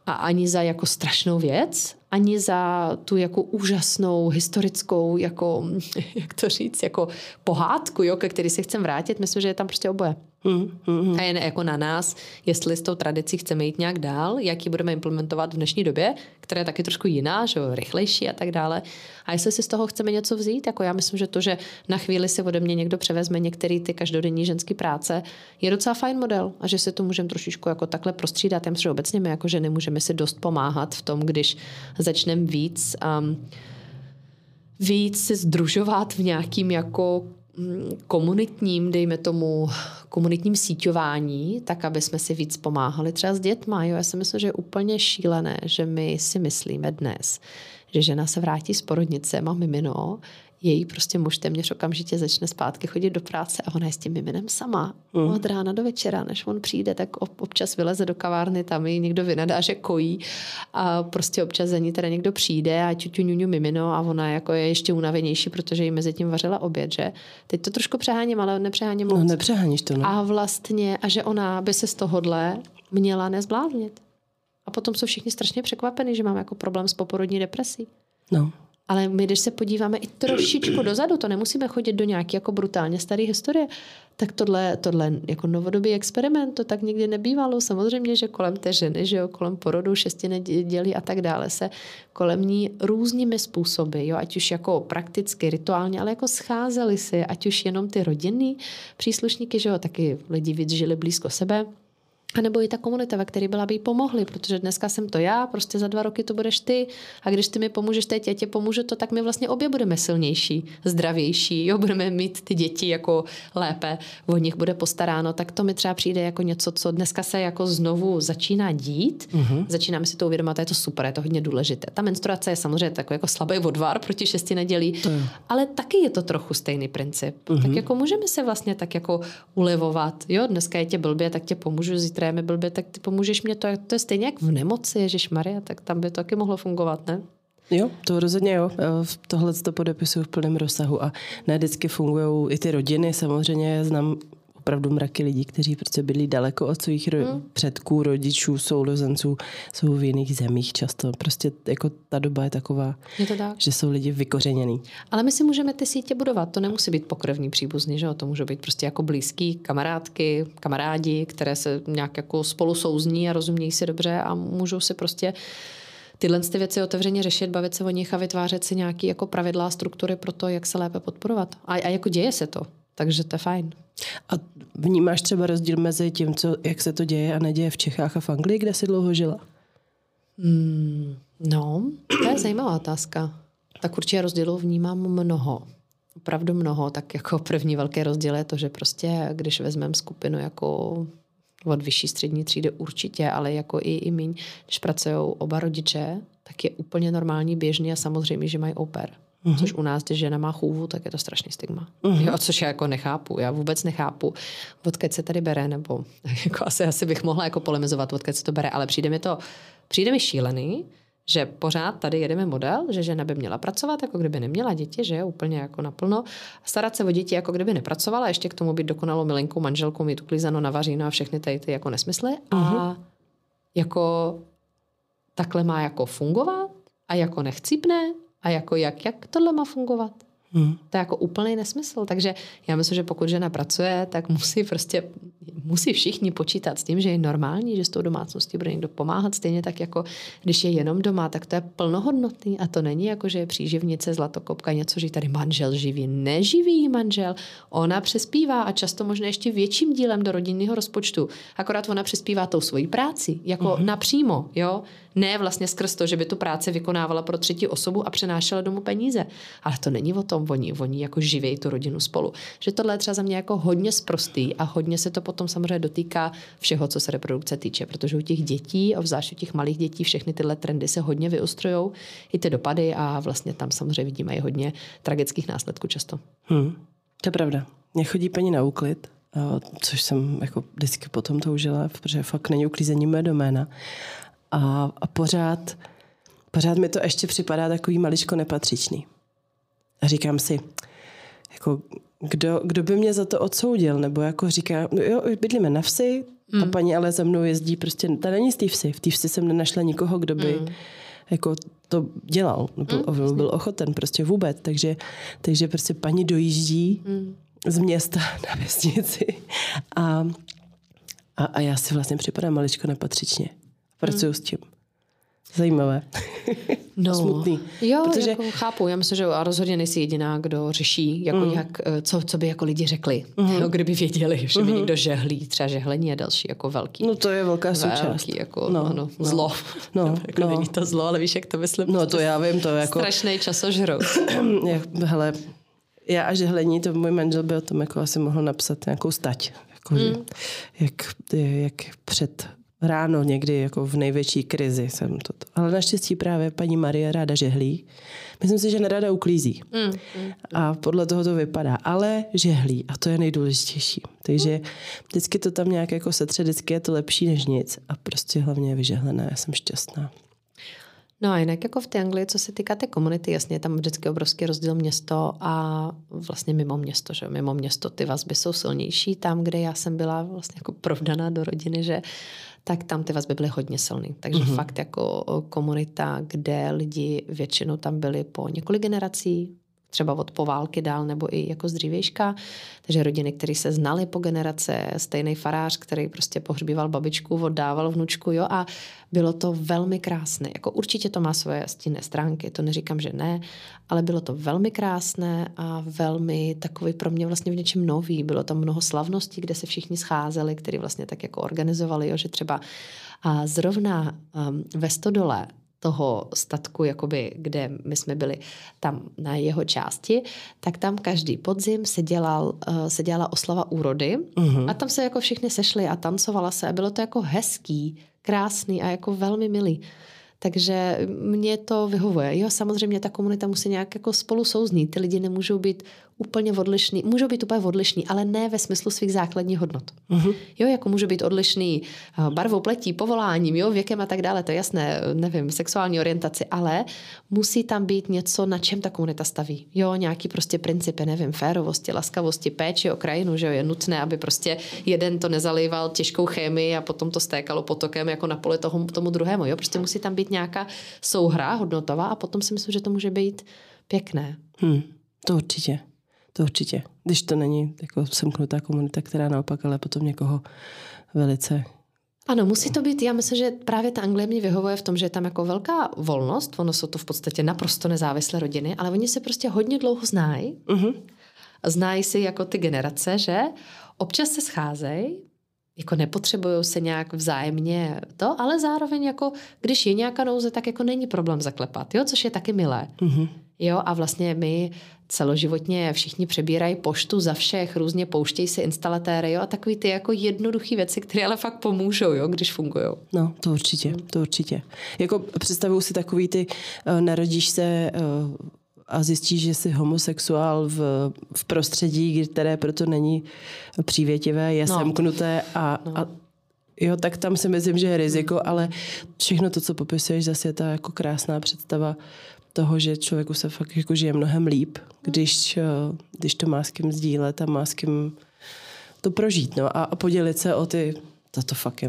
a ani za jako strašnou věc, ani za tu jako úžasnou historickou, jako, jak to říct, jako pohádku, jo, ke který se chcem vrátit. Myslím, že je tam prostě oboje. Mm, mm, A je jako na nás, jestli s tou tradicí chceme jít nějak dál, jak ji budeme implementovat v dnešní době, která je taky trošku jiná, že jo, rychlejší a tak dále. A jestli si z toho chceme něco vzít, jako já myslím, že to, že na chvíli si ode mě někdo převezme některé ty každodenní ženské práce, je docela fajn model a že si to můžeme trošičku jako takhle prostřídat. Já myslím, že obecně my jako že nemůžeme si dost pomáhat v tom, když začneme víc um, víc se združovat v nějakým jako komunitním, dejme tomu, komunitním síťování, tak aby jsme si víc pomáhali třeba s dětma. Jo? Já si myslím, že je úplně šílené, že my si myslíme dnes, že žena se vrátí z porodnice, má mimino její prostě muž téměř okamžitě začne zpátky chodit do práce a ona je s tím miminem sama. Mm. Od rána do večera, než on přijde, tak občas vyleze do kavárny, tam ji někdo vynadá, že kojí a prostě občas za ní teda někdo přijde a ťuťu ňuňu mimino a ona jako je ještě unavenější, protože jí mezi tím vařila oběd, že? Teď to trošku přeháním, ale nepřeháním moc. No, nepřeháníš to, no. A vlastně, a že ona by se z tohohle měla nezbláznit. A potom jsou všichni strašně překvapení, že mám jako problém s poporodní depresí. No. Ale my, když se podíváme i trošičku dozadu, to nemusíme chodit do nějaké jako brutálně staré historie, tak tohle, tohle jako novodobý experiment, to tak nikdy nebývalo. Samozřejmě, že kolem té ženy, že jo, kolem porodu, šesti nedělí a tak dále se kolem ní různými způsoby, jo, ať už jako prakticky, rituálně, ale jako scházeli si, ať už jenom ty rodinný příslušníky, že jo, taky lidi žili blízko sebe, a nebo i ta komunita, ve které byla by jí pomohli, protože dneska jsem to já, prostě za dva roky to budeš ty a když ty mi pomůžeš teď, já tě pomůžu to, tak my vlastně obě budeme silnější, zdravější, jo, budeme mít ty děti jako lépe, o nich bude postaráno, tak to mi třeba přijde jako něco, co dneska se jako znovu začíná dít, uh-huh. začínáme si to uvědomovat, je to super, je to hodně důležité. Ta menstruace je samozřejmě takový jako slabý odvar proti šesti nedělí, to je. ale taky je to trochu stejný princip. Uh-huh. Tak jako můžeme se vlastně tak jako ulevovat, jo, dneska je tě blbě, tak tě pomůžu zítra je mi blbě, tak ty pomůžeš mě, to, to je stejně jak v nemoci, Ježíš Maria, tak tam by to taky mohlo fungovat, ne? Jo, to rozhodně jo. Tohle to podepisuju v plném rozsahu a ne vždycky fungují i ty rodiny. Samozřejmě znám opravdu mraky lidí, kteří prostě byli daleko od svých ro- hmm. předků, rodičů, sourozenců, jsou v jiných zemích často. Prostě jako ta doba je taková, je to tak. že jsou lidi vykořeněný. Ale my si můžeme ty sítě budovat. To nemusí být pokrevní příbuzný, že jo? To může být prostě jako blízký kamarádky, kamarádi, které se nějak jako spolu souzní a rozumějí si dobře a můžou si prostě tyhle ty věci otevřeně řešit, bavit se o nich a vytvářet si nějaké jako pravidla a struktury pro to, jak se lépe podporovat. A, a jako děje se to. Takže to je fajn. A vnímáš třeba rozdíl mezi tím, co, jak se to děje a neděje v Čechách a v Anglii, kde jsi dlouho žila? Hmm, no, to je zajímavá otázka. Tak určitě rozdílů vnímám mnoho. Opravdu mnoho. Tak jako první velký rozdíl je to, že prostě, když vezmeme skupinu jako od vyšší střední třídy určitě, ale jako i, i míň, když pracují oba rodiče, tak je úplně normální, běžný a samozřejmě, že mají oper. Mm-hmm. Což u nás, když žena má chůvu, tak je to strašný stigma. Mm-hmm. Jo, což já jako nechápu. Já vůbec nechápu, odkud se tady bere, nebo jako asi, asi bych mohla jako polemizovat, odkud se to bere, ale přijde mi to, přijde mi šílený, že pořád tady jedeme model, že žena by měla pracovat, jako kdyby neměla děti, že je úplně jako naplno. Starat se o děti, jako kdyby nepracovala, ještě k tomu být dokonalou milenkou, manželkou, mít uklízeno, navaříno a všechny tady ty jako nesmysly. Mm-hmm. A mhm. jako takhle má jako fungovat a jako nechcípne a jako jak, jak tohle má fungovat. Hmm. To je jako úplný nesmysl. Takže já myslím, že pokud žena pracuje, tak musí prostě, musí všichni počítat s tím, že je normální, že s tou domácností bude někdo pomáhat. Stejně tak jako když je jenom doma, tak to je plnohodnotný a to není jako, že je příživnice, zlatokopka, něco, že tady manžel živí. Neživý manžel. Ona přespívá a často možná ještě větším dílem do rodinného rozpočtu. Akorát ona přespívá tou svojí práci, jako hmm. napřímo, jo ne vlastně skrz to, že by tu práci vykonávala pro třetí osobu a přenášela domů peníze. Ale to není o tom, oni, oni jako živějí tu rodinu spolu. Že tohle je třeba za mě jako hodně sprostý a hodně se to potom samozřejmě dotýká všeho, co se reprodukce týče, protože u těch dětí, obzvlášť u těch malých dětí, všechny tyhle trendy se hodně vyostrují, i ty dopady a vlastně tam samozřejmě vidíme i hodně tragických následků často. Hmm, to je pravda. Mě chodí paní na úklid, což jsem jako vždycky potom toužila, protože fakt není uklízení moje doména a, a pořád, pořád mi to ještě připadá takový maličko nepatřičný. A říkám si, jako, kdo, kdo by mě za to odsoudil? Nebo jako říká, no jo, bydlíme na vsi, mm. a paní ale za mnou jezdí prostě, ta není z té vsi. V té vsi jsem nenašla nikoho, kdo by mm. jako to dělal, byl, mm, byl ochoten prostě vůbec. Takže, takže prostě paní dojíždí mm. z města na vesnici a, a, a já si vlastně připadám maličko nepatřičně. Pracuju hmm. s tím. Zajímavé. No. Smutný. Jo, protože... jako chápu. Já myslím, že rozhodně nejsi jediná, kdo řeší, jako mm. jak, eh, co, co by jako lidi řekli, mm. no, kdyby věděli, že by mm. někdo žehlí. Třeba žehlení je další jako velký. No to je velká součást. Velký jako no, ano, no. zlo. No, jako no. Není to zlo, ale víš, jak to myslím. No to já vím, to je jako... Strašný časožrou. Hele, já a žehlení, to můj manžel by o tom jako asi mohl napsat nějakou stať. Jako, mm. jak, jak před ráno někdy jako v největší krizi jsem to. Ale naštěstí právě paní Marie ráda žehlí. Myslím si, že nerada uklízí. Mm, mm. A podle toho to vypadá. Ale žehlí a to je nejdůležitější. Takže vždycky to tam nějak jako setře, vždycky je to lepší než nic a prostě hlavně je vyžehlené. Já jsem šťastná. No a jinak jako v té Anglii, co se týká té komunity, jasně, tam vždycky obrovský rozdíl město a vlastně mimo město, že mimo město ty vazby jsou silnější. Tam, kde já jsem byla vlastně jako provdaná do rodiny, že tak tam ty vazby byly hodně silné. Takže mm-hmm. fakt jako komunita, kde lidi většinou tam byli po několik generací, třeba od poválky dál nebo i jako z dřívějška. Takže rodiny, které se znaly po generace, stejný farář, který prostě pohřbíval babičku, oddával vnučku, jo, a bylo to velmi krásné. Jako určitě to má svoje stinné stránky, to neříkám, že ne, ale bylo to velmi krásné a velmi takový pro mě vlastně v něčem nový. Bylo tam mnoho slavností, kde se všichni scházeli, který vlastně tak jako organizovali, jo, že třeba a zrovna um, ve Stodole toho statku, jakoby, kde my jsme byli tam na jeho části, tak tam každý podzim se, dělal, uh, se dělala oslava úrody uh-huh. a tam se jako všichni sešli a tancovala se a bylo to jako hezký, krásný a jako velmi milý. Takže mě to vyhovuje. Jo, samozřejmě ta komunita musí nějak jako spolu souznít. Ty lidi nemůžou být úplně odlišný, můžou být úplně odlišný, ale ne ve smyslu svých základních hodnot. Mm-hmm. Jo, jako můžou být odlišný eh, barvou pletí, povoláním, jo, věkem a tak dále, to je jasné, nevím, sexuální orientaci, ale musí tam být něco, na čem ta komunita staví. Jo, nějaký prostě principy, nevím, férovosti, laskavosti, péči o krajinu, že jo, je nutné, aby prostě jeden to nezalýval těžkou chemii a potom to stékalo potokem jako na poli toho, tomu druhému, jo, prostě musí tam být nějaká souhra hodnotová a potom si myslím, že to může být pěkné. Hmm, to určitě. To určitě. Když to není jako semknutá komunita, která naopak ale potom někoho velice ano, musí to být, já myslím, že právě ta Anglie mě vyhovuje v tom, že je tam jako velká volnost, ono jsou to v podstatě naprosto nezávislé rodiny, ale oni se prostě hodně dlouho znají, uh-huh. znají si jako ty generace, že občas se scházejí, jako nepotřebují se nějak vzájemně to, ale zároveň jako, když je nějaká nouze, tak jako není problém zaklepat, jo, což je taky milé. Uh-huh. Jo, a vlastně my celoživotně všichni přebírají poštu za všech, různě pouštějí si instalatéry, jo, a takový ty jako jednoduché věci, které ale fakt pomůžou, jo, když fungují. No, to určitě, to určitě. Jako představuju si takový ty, uh, narodíš se uh, a zjistíš, že jsi homosexuál v, v prostředí, které proto není přívětivé, je no. semknuté a, no. a Jo, tak tam si myslím, že je riziko, ale všechno to, co popisuješ, zase je ta jako krásná představa toho, že člověku se fakt jako žije mnohem líp, když, eh, když to má s kým sdílet a má s kým to prožít. No, a, a podělit se o ty, to, to fakt je,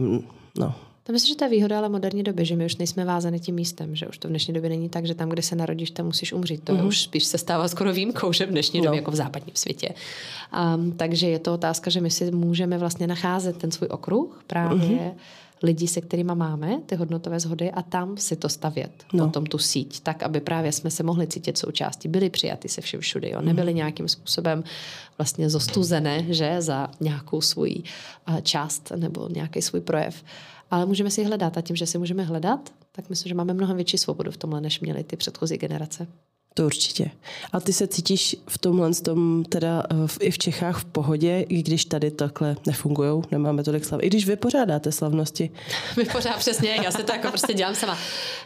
no, to myslím, že to je výhoda ale moderní doby, že my už nejsme vázáni tím místem, že už to v dnešní době není tak, že tam, kde se narodíš, tam musíš umřít. To uh-huh. už spíš se stává skoro výjimkou, že v dnešní no. době jako v západním světě. Um, takže je to otázka, že my si můžeme vlastně nacházet ten svůj okruh právě uh-huh lidí, se kterými máme ty hodnotové shody a tam si to stavět, no. potom tu síť, tak, aby právě jsme se mohli cítit součástí, byli přijati se všem všude, jo? nebyli mm. nějakým způsobem vlastně zostuzené, že za nějakou svůj část nebo nějaký svůj projev. Ale můžeme si hledat a tím, že si můžeme hledat, tak myslím, že máme mnohem větší svobodu v tomhle, než měly ty předchozí generace. To určitě. A ty se cítíš v tomhle tom teda eh, v, i v Čechách v pohodě, i když tady takhle nefungují, nemáme tolik slav. I když vy pořádáte slavnosti. My pořád přesně, já se to jako prostě dělám sama.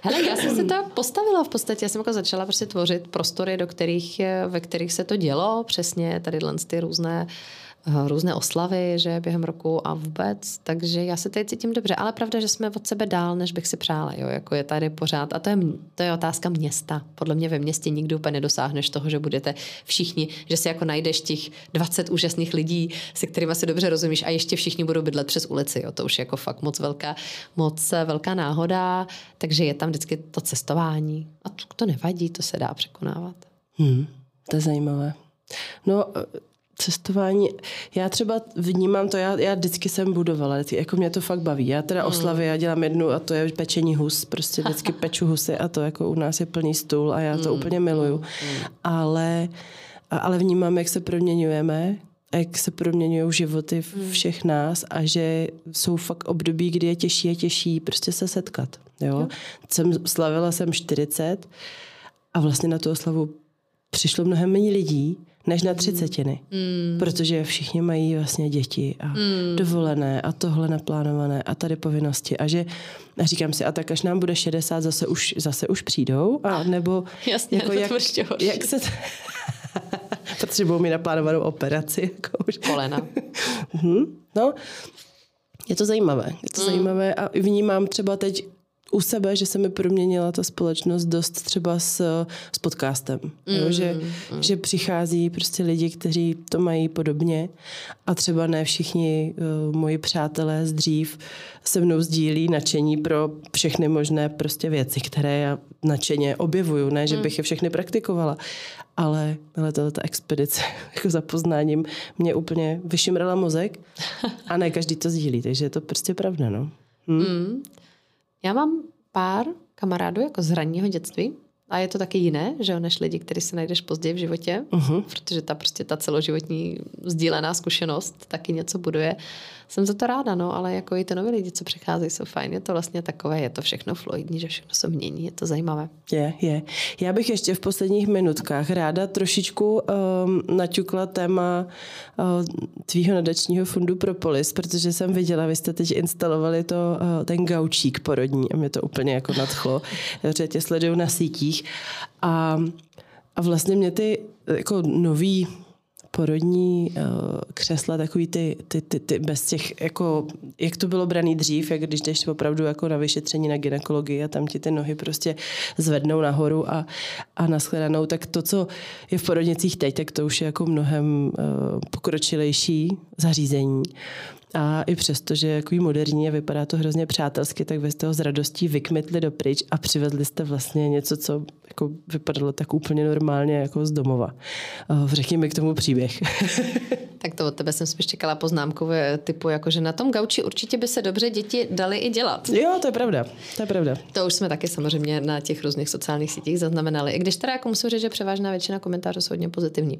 Hele, já jsem se to postavila v podstatě, já jsem jako začala prostě tvořit prostory, do kterých, ve kterých se to dělo, přesně tady ty různé uh, různé oslavy, že během roku a vůbec, takže já se tady cítím dobře, ale pravda, že jsme od sebe dál, než bych si přála, jo, jako je tady pořád a to je, to je otázka města. Podle mě ve městě nikdy úplně nedosáhneš toho, že budete všichni, že si jako najdeš těch 20 úžasných lidí, se kterými si dobře rozumíš a ještě všichni budou bydlet přes ulici, jo, to už je jako fakt moc velká, moc velká náhoda, takže je tam vždycky to cestování a to, to nevadí, to se dá překonávat. Hmm, to je zajímavé. No, cestování, já třeba vnímám to, já, já vždycky jsem budovala, jako mě to fakt baví. Já teda mm. oslavy, já dělám jednu a to je pečení hus, prostě vždycky peču husy a to jako u nás je plný stůl a já to mm. úplně miluju. Mm. Ale, ale vnímám, jak se proměňujeme, jak se proměňují životy mm. všech nás a že jsou fakt období, kdy je těžší a těžší prostě se setkat. Jo? Jsem, slavila jsem 40 a vlastně na tu oslavu přišlo mnohem méně lidí, než na třicetiny. Mm. Protože všichni mají vlastně děti a mm. dovolené a tohle naplánované a tady povinnosti. A že a říkám si, a tak až nám bude 60, zase už, zase už přijdou? A nebo Jasně, jako jak, jak se... T... Protože budou mi naplánovanou operaci. Jako už. Kolena. hmm, no, je to zajímavé. Je to mm. zajímavé a vnímám třeba teď u sebe, že se mi proměnila ta společnost dost třeba s, s podcastem. Mm, jo? Že, mm. že přichází prostě lidi, kteří to mají podobně a třeba ne všichni uh, moji přátelé z dřív se mnou sdílí nadšení pro všechny možné prostě věci, které já nadšeně objevuju. Ne, že mm. bych je všechny praktikovala, ale, ale tato expedice jako za poznáním mě úplně vyšimrala mozek a ne každý to sdílí, takže je to prostě pravda. No. Hm? Mm. Já mám pár kamarádů jako z ranního dětství a je to taky jiné, že jo, než lidi, který se najdeš později v životě, uh-huh. protože ta prostě ta celoživotní sdílená zkušenost taky něco buduje jsem za to ráda, no, ale jako i ty nové lidi, co přicházejí, jsou fajn. Je to vlastně takové, je to všechno fluidní, že všechno se mění, je to zajímavé. Je, je. Já bych ještě v posledních minutkách ráda trošičku um, naťukla téma uh, tvýho nadačního fundu Propolis, protože jsem viděla, vy jste teď instalovali to, uh, ten gaučík porodní a mě to úplně jako nadchlo, že tě sleduju na sítích a, a vlastně mě ty jako nový porodní uh, křesla, takový ty, ty, ty, ty, bez těch, jako, jak to bylo braný dřív, jak když jdeš opravdu jako na vyšetření na ginekologii a tam ti ty nohy prostě zvednou nahoru a, a naschledanou, tak to, co je v porodnicích teď, tak to už je jako mnohem uh, pokročilejší zařízení. A i přesto, že je jako moderní a vypadá to hrozně přátelsky, tak vy jste ho s radostí vykmitli do pryč a přivezli jste vlastně něco, co jako vypadalo tak úplně normálně jako z domova. Řekni mi k tomu příběh. tak to od tebe jsem spíš čekala poznámku typu, jako že na tom gauči určitě by se dobře děti dali i dělat. Jo, to je pravda. To je pravda. To už jsme taky samozřejmě na těch různých sociálních sítích zaznamenali. I když teda jako musím říct, že převážná většina komentářů jsou hodně pozitivní.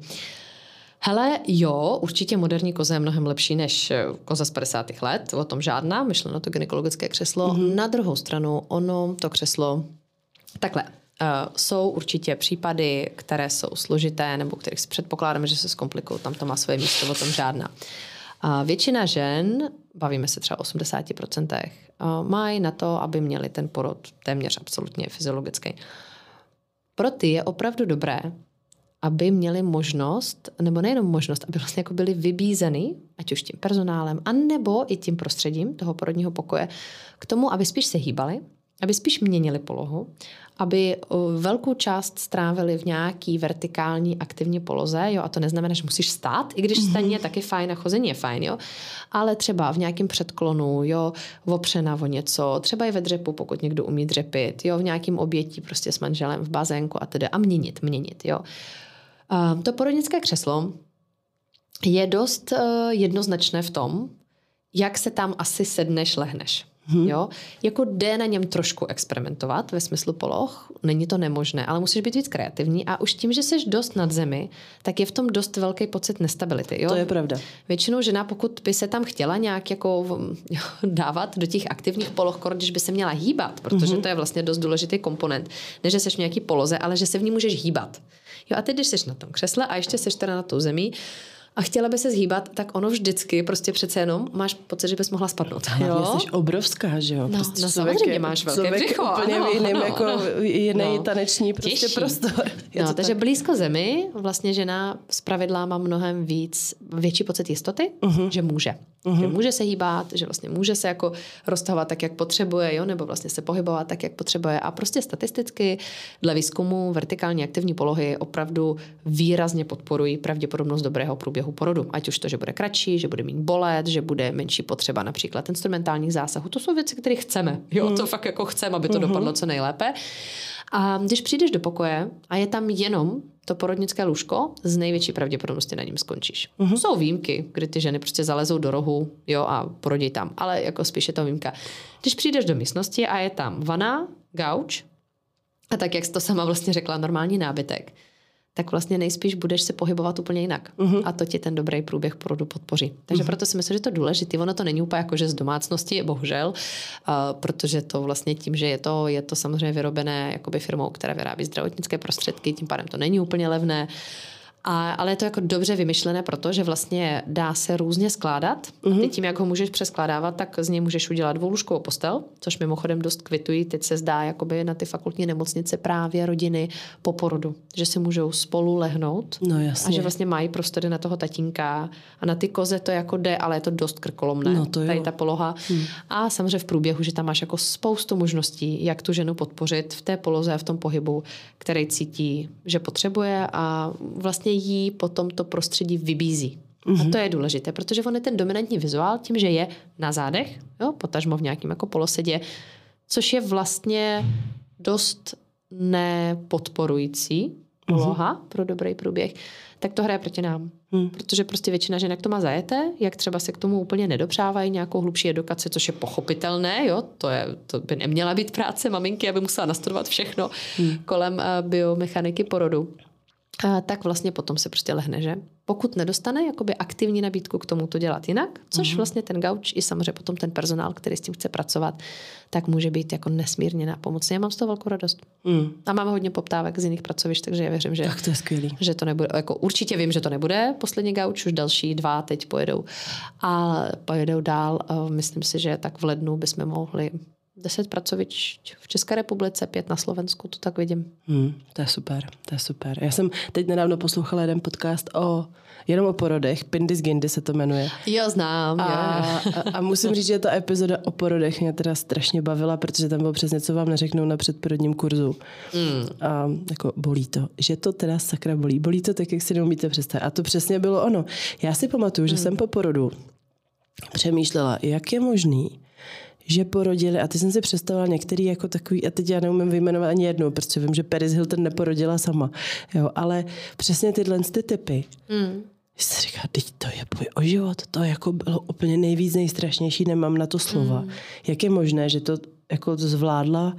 Hele, jo, určitě moderní koza je mnohem lepší než eh, koza z 50. let, o tom žádná, myšleno to gynekologické křeslo. Mm-hmm. Na druhou stranu, ono, to křeslo, takhle, jsou určitě případy, které jsou složité nebo kterých si předpokládáme, že se zkomplikují, tam to má svoje místo, o tom žádná. Uh, většina žen, bavíme se třeba o 80%, uh, mají na to, aby měli ten porod téměř absolutně fyziologický. Pro ty je opravdu dobré, aby měli možnost, nebo nejenom možnost, aby vlastně jako byli vybízeny, ať už tím personálem, anebo i tím prostředím toho porodního pokoje, k tomu, aby spíš se hýbali, aby spíš měnili polohu, aby velkou část strávili v nějaký vertikální aktivní poloze, jo, a to neznamená, že musíš stát, i když mhm. staní je taky fajn a chození je fajn, jo, ale třeba v nějakém předklonu, jo, opřena o něco, třeba i ve dřepu, pokud někdo umí dřepit, jo, v nějakém obětí prostě s manželem v bazénku a tedy a měnit, měnit, jo. To porodnické křeslo je dost uh, jednoznačné v tom, jak se tam asi sedneš, lehneš. Hmm. Jo? Jako jde na něm trošku experimentovat ve smyslu poloh, není to nemožné, ale musíš být víc kreativní a už tím, že jsi dost nad zemi, tak je v tom dost velký pocit nestability. Jo? To je pravda. Většinou žena, pokud by se tam chtěla nějak jako dávat do těch aktivních poloh, když by se měla hýbat, protože hmm. to je vlastně dost důležitý komponent. Ne, že jsi v nějaký poloze, ale že se v ní můžeš hýbat. Jo, a teď, když jsi na tom křesle a ještě jsi teda na tou zemí, a chtěla by se zhýbat, tak ono vždycky prostě přece jenom máš pocit, že bys mohla spadnout. Jo? Jsi obrovská, že jo? No, prostě no samozřejmě je, máš velké břicho. úplně ano, v jiném, ano, jako ano. jiný no. taneční prostě Těžší. prostor. Je no, takže tak... blízko zemi vlastně žena z pravidla má mnohem víc, větší pocit jistoty, uh-huh. že může. Uh-huh. Že může se hýbat, že vlastně může se jako roztahovat tak, jak potřebuje, jo? nebo vlastně se pohybovat tak, jak potřebuje. A prostě statisticky dle výzkumu vertikální aktivní polohy opravdu výrazně podporují pravděpodobnost dobrého průběhu porodu. Ať už to, že bude kratší, že bude mít bolet, že bude menší potřeba například instrumentálních zásahů. To jsou věci, které chceme. Jo, mm. to fakt jako chceme, aby to mm-hmm. dopadlo co nejlépe. A když přijdeš do pokoje a je tam jenom to porodnické lůžko, z největší pravděpodobnosti na ním skončíš. Mm-hmm. Jsou výjimky, kdy ty ženy prostě zalezou do rohu jo, a porodí tam, ale jako spíš je to výjimka. Když přijdeš do místnosti a je tam vana, gauč, a tak, jak jsi to sama vlastně řekla, normální nábytek, tak vlastně nejspíš budeš se pohybovat úplně jinak. Uh-huh. A to ti ten dobrý průběh porodu podpoří. Takže uh-huh. proto si myslím, že to je důležité. Ono to není úplně jako, že z domácnosti, bohužel, uh, protože to vlastně tím, že je to, je to samozřejmě vyrobené jakoby firmou, která vyrábí zdravotnické prostředky, tím pádem to není úplně levné. Uh, a, ale je to jako dobře vymyšlené, protože vlastně dá se různě skládat. Mm-hmm. Ty tím, jak ho můžeš přeskládávat, tak z něj můžeš udělat dvoulůžkovou postel, což mimochodem dost kvitují. Teď se zdá jakoby na ty fakultní nemocnice právě rodiny po porodu, že si můžou spolu lehnout. No jasně. A že vlastně mají prostory na toho tatínka. A na ty koze to jako jde, ale je to dost krkolomné. No to jo. Tady ta poloha. Hmm. A samozřejmě v průběhu, že tam máš jako spoustu možností, jak tu ženu podpořit v té poloze a v tom pohybu, který cítí, že potřebuje a vlastně vlastně jí potom to prostředí vybízí. Mm-hmm. A mhm. to je důležité, protože on je ten dominantní vizuál tím, že je na zádech, jo, potažmo v nějakém jako polosedě, což je vlastně dost nepodporující poloha mm-hmm. pro dobrý průběh, tak to hraje proti nám. Hmm. Protože prostě většina žen, jak to má zajete, jak třeba se k tomu úplně nedopřávají nějakou hlubší edukaci, což je pochopitelné, jo, to, je, to by neměla být práce maminky, aby musela nastudovat všechno hmm. kolem uh, biomechaniky porodu tak vlastně potom se prostě lehne, že? Pokud nedostane jakoby aktivní nabídku k tomu to dělat jinak, což uh-huh. vlastně ten gauč i samozřejmě potom ten personál, který s tím chce pracovat, tak může být jako nesmírně nápomocný. Já mám z toho velkou radost. Mm. A máme hodně poptávek z jiných pracovišť, takže já věřím, že, tak to je skvělý. že to nebude, jako určitě vím, že to nebude poslední gauč, už další dva teď pojedou. A pojedou dál, myslím si, že tak v lednu bychom mohli deset pracovišť v České republice, pět na Slovensku, to tak vidím. Hmm, to je super, to je super. Já jsem teď nedávno poslouchala jeden podcast o jenom o porodech, Pindis Gindy se to jmenuje. Jo, znám. A, jo. a, a musím říct, že ta epizoda o porodech mě teda strašně bavila, protože tam bylo přesně, co vám neřeknou na předporodním kurzu. Mm. A jako bolí to, že to teda sakra bolí. Bolí to tak, jak si neumíte představit. A to přesně bylo ono. Já si pamatuju, že mm. jsem po porodu přemýšlela, jak je možný, že porodili, a ty jsem si představila některý jako takový, a teď já neumím vyjmenovat ani jednu, protože vím, že Paris Hilton neporodila sama, jo, ale přesně tyhle ty typy. Mm. Jsi říká, teď to je boj o život, to jako bylo úplně nejvíc nejstrašnější, nemám na to slova. Mm. Jak je možné, že to jako zvládla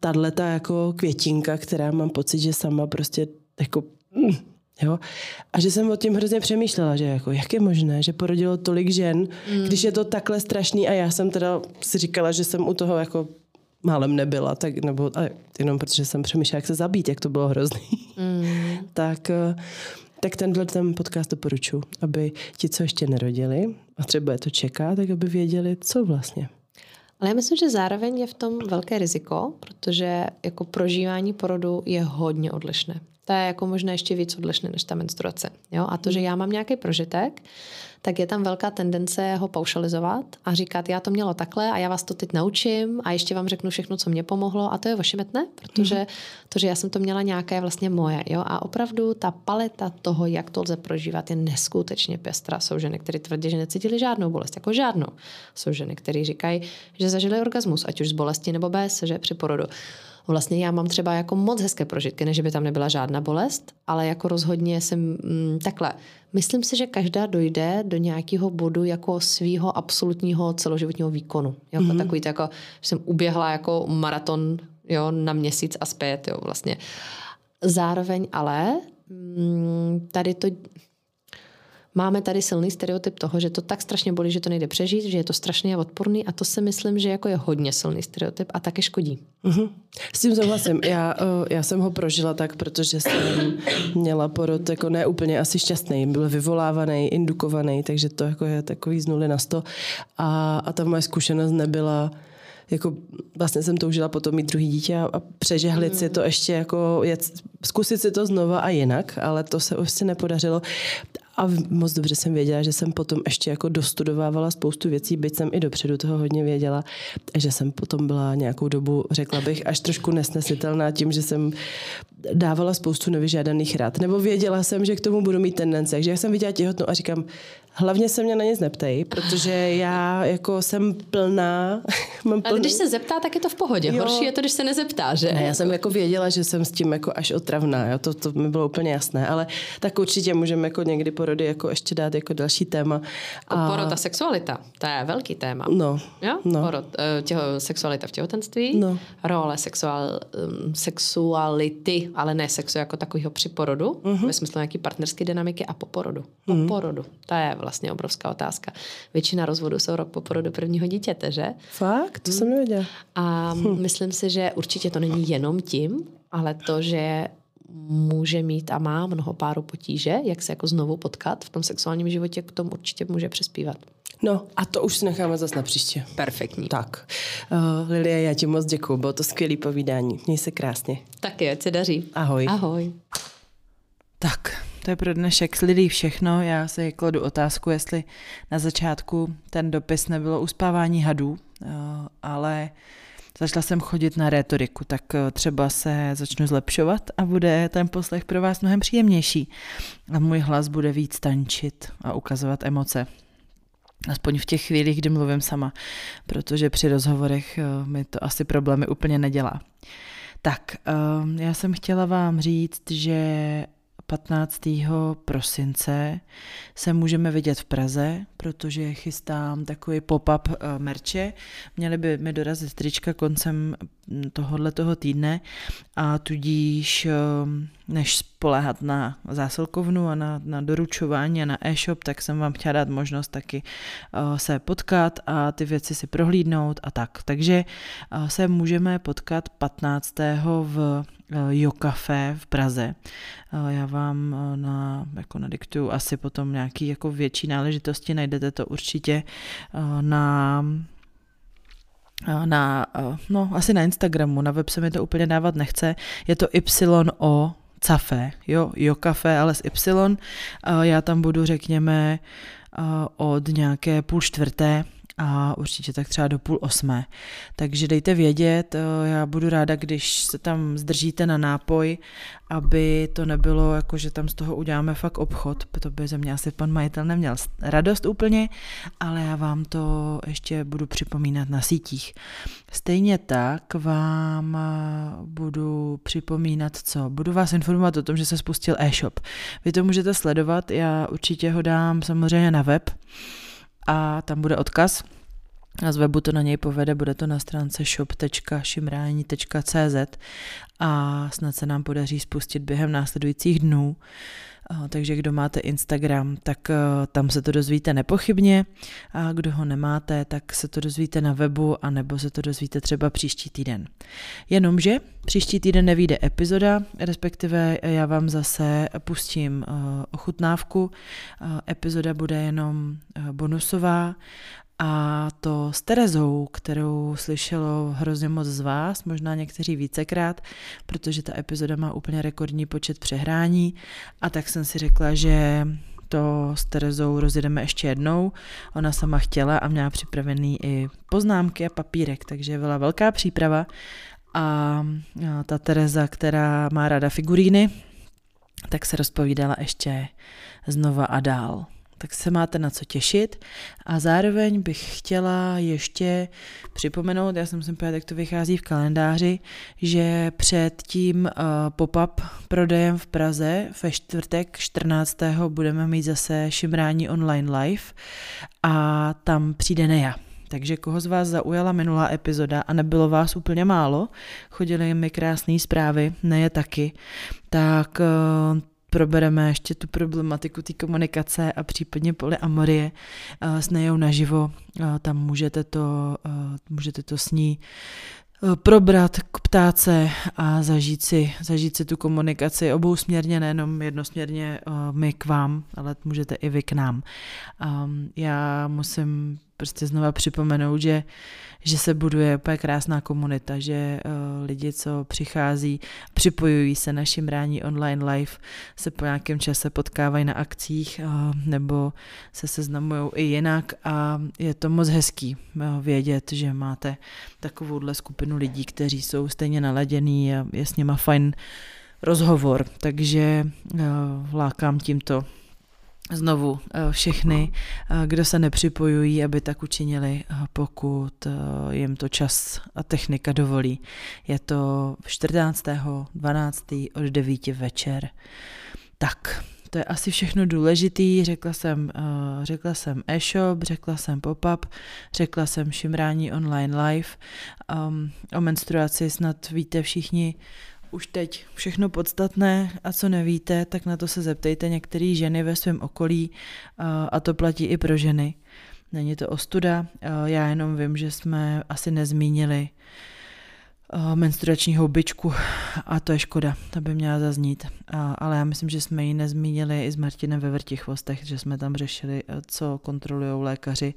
tahle jako květinka, která mám pocit, že sama prostě jako mm, Jo? A že jsem o tím hrozně přemýšlela, že jako, jak je možné, že porodilo tolik žen, mm. když je to takhle strašný a já jsem teda si říkala, že jsem u toho jako málem nebyla, tak, nebo a jenom protože jsem přemýšlela, jak se zabít, jak to bylo hrozný. Mm. tak, eh, tak tenhle ten podcast doporučuji, aby ti, co ještě nerodili a třeba je to čeká, tak aby věděli, co vlastně. Ale já myslím, že zároveň je v tom velké riziko, protože jako prožívání porodu je hodně odlišné to je jako možná ještě víc odlišné než ta menstruace. Jo? A to, že já mám nějaký prožitek, tak je tam velká tendence ho paušalizovat a říkat, já to mělo takhle a já vás to teď naučím a ještě vám řeknu všechno, co mě pomohlo a to je ošemetné, protože mm. to, že já jsem to měla nějaké vlastně moje. Jo? A opravdu ta paleta toho, jak to lze prožívat, je neskutečně pestrá. Jsou ženy, které tvrdí, že necítili žádnou bolest, jako žádnou. Jsou ženy, které říkají, že zažili orgasmus, ať už z bolesti nebo bez, že při porodu vlastně já mám třeba jako moc hezké prožitky, než by tam nebyla žádná bolest, ale jako rozhodně jsem mm, takhle. Myslím si, že každá dojde do nějakého bodu jako svého absolutního celoživotního výkonu. Jako mm-hmm. takový to jako, že jsem uběhla jako maraton jo, na měsíc a zpět, jo, vlastně. Zároveň ale mm, tady to máme tady silný stereotyp toho, že to tak strašně bolí, že to nejde přežít, že je to strašně odporný a to si myslím, že jako je hodně silný stereotyp a také škodí. Mm-hmm. S tím souhlasím. Já, já jsem ho prožila tak, protože jsem měla porod jako ne úplně asi šťastný. Byl vyvolávaný, indukovaný, takže to jako je takový z nuly na sto. A, a ta moje zkušenost nebyla jako vlastně jsem toužila potom mít druhý dítě a, a přežehlit mm. si to ještě jako jet, zkusit si to znova a jinak, ale to se už si nepodařilo. A moc dobře jsem věděla, že jsem potom ještě jako dostudovávala spoustu věcí, byť jsem i dopředu toho hodně věděla, že jsem potom byla nějakou dobu, řekla bych, až trošku nesnesitelná tím, že jsem dávala spoustu nevyžádaných rád. Nebo věděla jsem, že k tomu budu mít tendence. Takže já jsem viděla těhotnou a říkám, hlavně se mě na nic neptej, protože já jako jsem plná. Mám plný... Ale když se zeptá, tak je to v pohodě. Jo. Horší je to, když se nezeptá, že? Ne, já jsem jako věděla, že jsem s tím jako až otravná. Jo? To, to mi bylo úplně jasné. Ale tak určitě můžeme jako někdy porody jako ještě dát jako další téma. A... Porod a sexualita, to je velký téma. No. Jo? No. Porod, eh, těho, sexualita v těhotenství, no. role sexual, um, sexuality ale ne sexu jako takového při porodu, uh-huh. ve smyslu nějaký partnerské dynamiky a po porodu. Po uh-huh. porodu. To je vlastně obrovská otázka. Většina rozvodů jsou rok po porodu prvního dítěte, že? Fakt? To jsem nevěděla. A hm. myslím si, že určitě to není jenom tím, ale to, že může mít a má mnoho páru potíže, jak se jako znovu potkat v tom sexuálním životě, k tomu určitě může přispívat. No a to už si necháme zase na příště. Perfektní. Tak. Uh, Lilie, já ti moc děkuji, bylo to skvělé povídání. Měj se krásně. Taky, ať se daří. Ahoj. Ahoj. Tak, to je pro dnešek s Lidí všechno. Já si kladu otázku, jestli na začátku ten dopis nebylo uspávání hadů, uh, ale začala jsem chodit na rétoriku, tak uh, třeba se začnu zlepšovat a bude ten poslech pro vás mnohem příjemnější. A můj hlas bude víc tančit a ukazovat emoce. Aspoň v těch chvílích, kdy mluvím sama, protože při rozhovorech eh, mi to asi problémy úplně nedělá. Tak, eh, já jsem chtěla vám říct, že 15. prosince se můžeme vidět v Praze, protože chystám takový pop-up eh, merče. Měly by mi dorazit trička koncem tohohle toho týdne a tudíž eh, než spoléhat na zásilkovnu a na, na doručování a na e-shop, tak jsem vám chtěla dát možnost taky eh, se potkat a ty věci si prohlídnout a tak. Takže se můžeme potkat 15. v Jo Café v Praze. Já vám na, jako nadiktuju asi potom nějaký jako větší náležitosti, najdete to určitě na na, no, asi na Instagramu, na web se mi to úplně dávat nechce, je to YO Cafe, jo, Jo Cafe, ale s Y. Já tam budu, řekněme, od nějaké půl čtvrté a určitě tak třeba do půl osmé. Takže dejte vědět, eh, já budu ráda, když se tam zdržíte na nápoj, aby to nebylo jako, že tam z toho uděláme fakt obchod, to by ze mě asi pan majitel neměl radost úplně, ale já vám to ještě budu připomínat na sítích. Stejně tak vám eh, budu připomínat co? Budu vás informovat o tom, že se spustil e-shop. Vy to můžete sledovat, já určitě ho dám samozřejmě na web, a tam bude odkaz. A z webu to na něj povede, bude to na stránce shop.šimrání.cz a snad se nám podaří spustit během následujících dnů. Takže kdo máte Instagram, tak e, tam se to dozvíte nepochybně a kdo ho nemáte, tak se to dozvíte na webu a nebo se to dozvíte třeba příští týden. Jenomže příští týden nevíde epizoda, respektive já vám zase pustím e, ochutnávku. E, epizoda bude jenom bonusová a to s Terezou, kterou slyšelo hrozně moc z vás, možná někteří vícekrát, protože ta epizoda má úplně rekordní počet přehrání a tak jsem si řekla, že to s Terezou rozjedeme ještě jednou. Ona sama chtěla a měla připravený i poznámky a papírek, takže byla velká příprava. A ta Tereza, která má ráda figuríny, tak se rozpovídala ještě znova a dál tak se máte na co těšit. A zároveň bych chtěla ještě připomenout, já jsem si povedala, jak to vychází v kalendáři, že před tím uh, pop-up prodejem v Praze ve čtvrtek 14. budeme mít zase šimrání online live a tam přijde Neja. Takže koho z vás zaujala minulá epizoda a nebylo vás úplně málo, chodily mi krásné zprávy, ne je taky, tak uh, probereme ještě tu problematiku té komunikace a případně polyamorie s Nejou naživo. Tam můžete to, můžete to s ní probrat k ptáce a zažít si, zažít si tu komunikaci obousměrně, nejenom jednosměrně my k vám, ale můžete i vy k nám. Já musím prostě znova připomenout, že, že se buduje úplně krásná komunita, že uh, lidi, co přichází, připojují se našim rání online live, se po nějakém čase potkávají na akcích uh, nebo se seznamují i jinak a je to moc hezký uh, vědět, že máte takovouhle skupinu lidí, kteří jsou stejně naladěný a je s nima fajn rozhovor, takže uh, lákám tímto znovu eh, všechny, eh, kdo se nepřipojují, aby tak učinili, eh, pokud jim to čas a technika dovolí. Je to 14.12. od 9 večer. Tak, to je asi všechno důležitý. Řekla jsem, řekla jsem e-shop, řekla jsem pop-up, řekla jsem šimrání online live. Um, o menstruaci snad víte všichni už teď všechno podstatné a co nevíte, tak na to se zeptejte některé ženy ve svém okolí a to platí i pro ženy. Není to ostuda, já jenom vím, že jsme asi nezmínili Eh, menstruační houbičku a to je škoda, ta by měla zaznít. A, ale já myslím, že jsme ji nezmínili i s Martinem ve Vrtichvostech, že jsme tam řešili, eh, co kontrolují lékaři,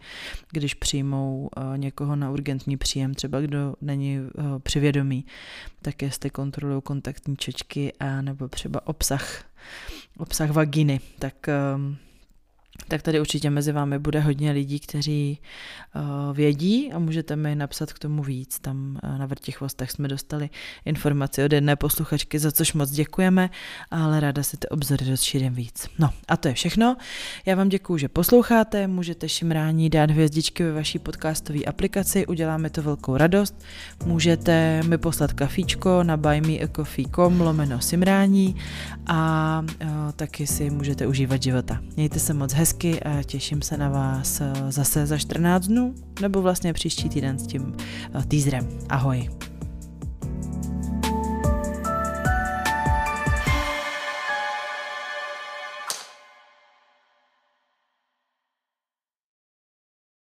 když přijmou někoho na urgentní příjem, třeba kdo není přivědomý, tak jestli kontrolují kontaktní čečky a nebo třeba obsah, obsah vaginy, tak uh, tak tady určitě mezi vámi bude hodně lidí, kteří uh, vědí a můžete mi napsat k tomu víc. Tam uh, na Vrtichvostech jsme dostali informaci od jedné posluchačky, za což moc děkujeme, ale ráda si ty obzory rozšířím víc. No a to je všechno. Já vám děkuji, že posloucháte, můžete šimrání dát hvězdičky ve vaší podcastové aplikaci, uděláme to velkou radost. Můžete mi poslat kafíčko na buymeacoffee.com lomeno simrání a uh, taky si můžete užívat života. Mějte se moc hezky hezky a těším se na vás eh, zase za 14 dnů, nebo vlastně příští týden s tím eh, teaserem. Ahoj.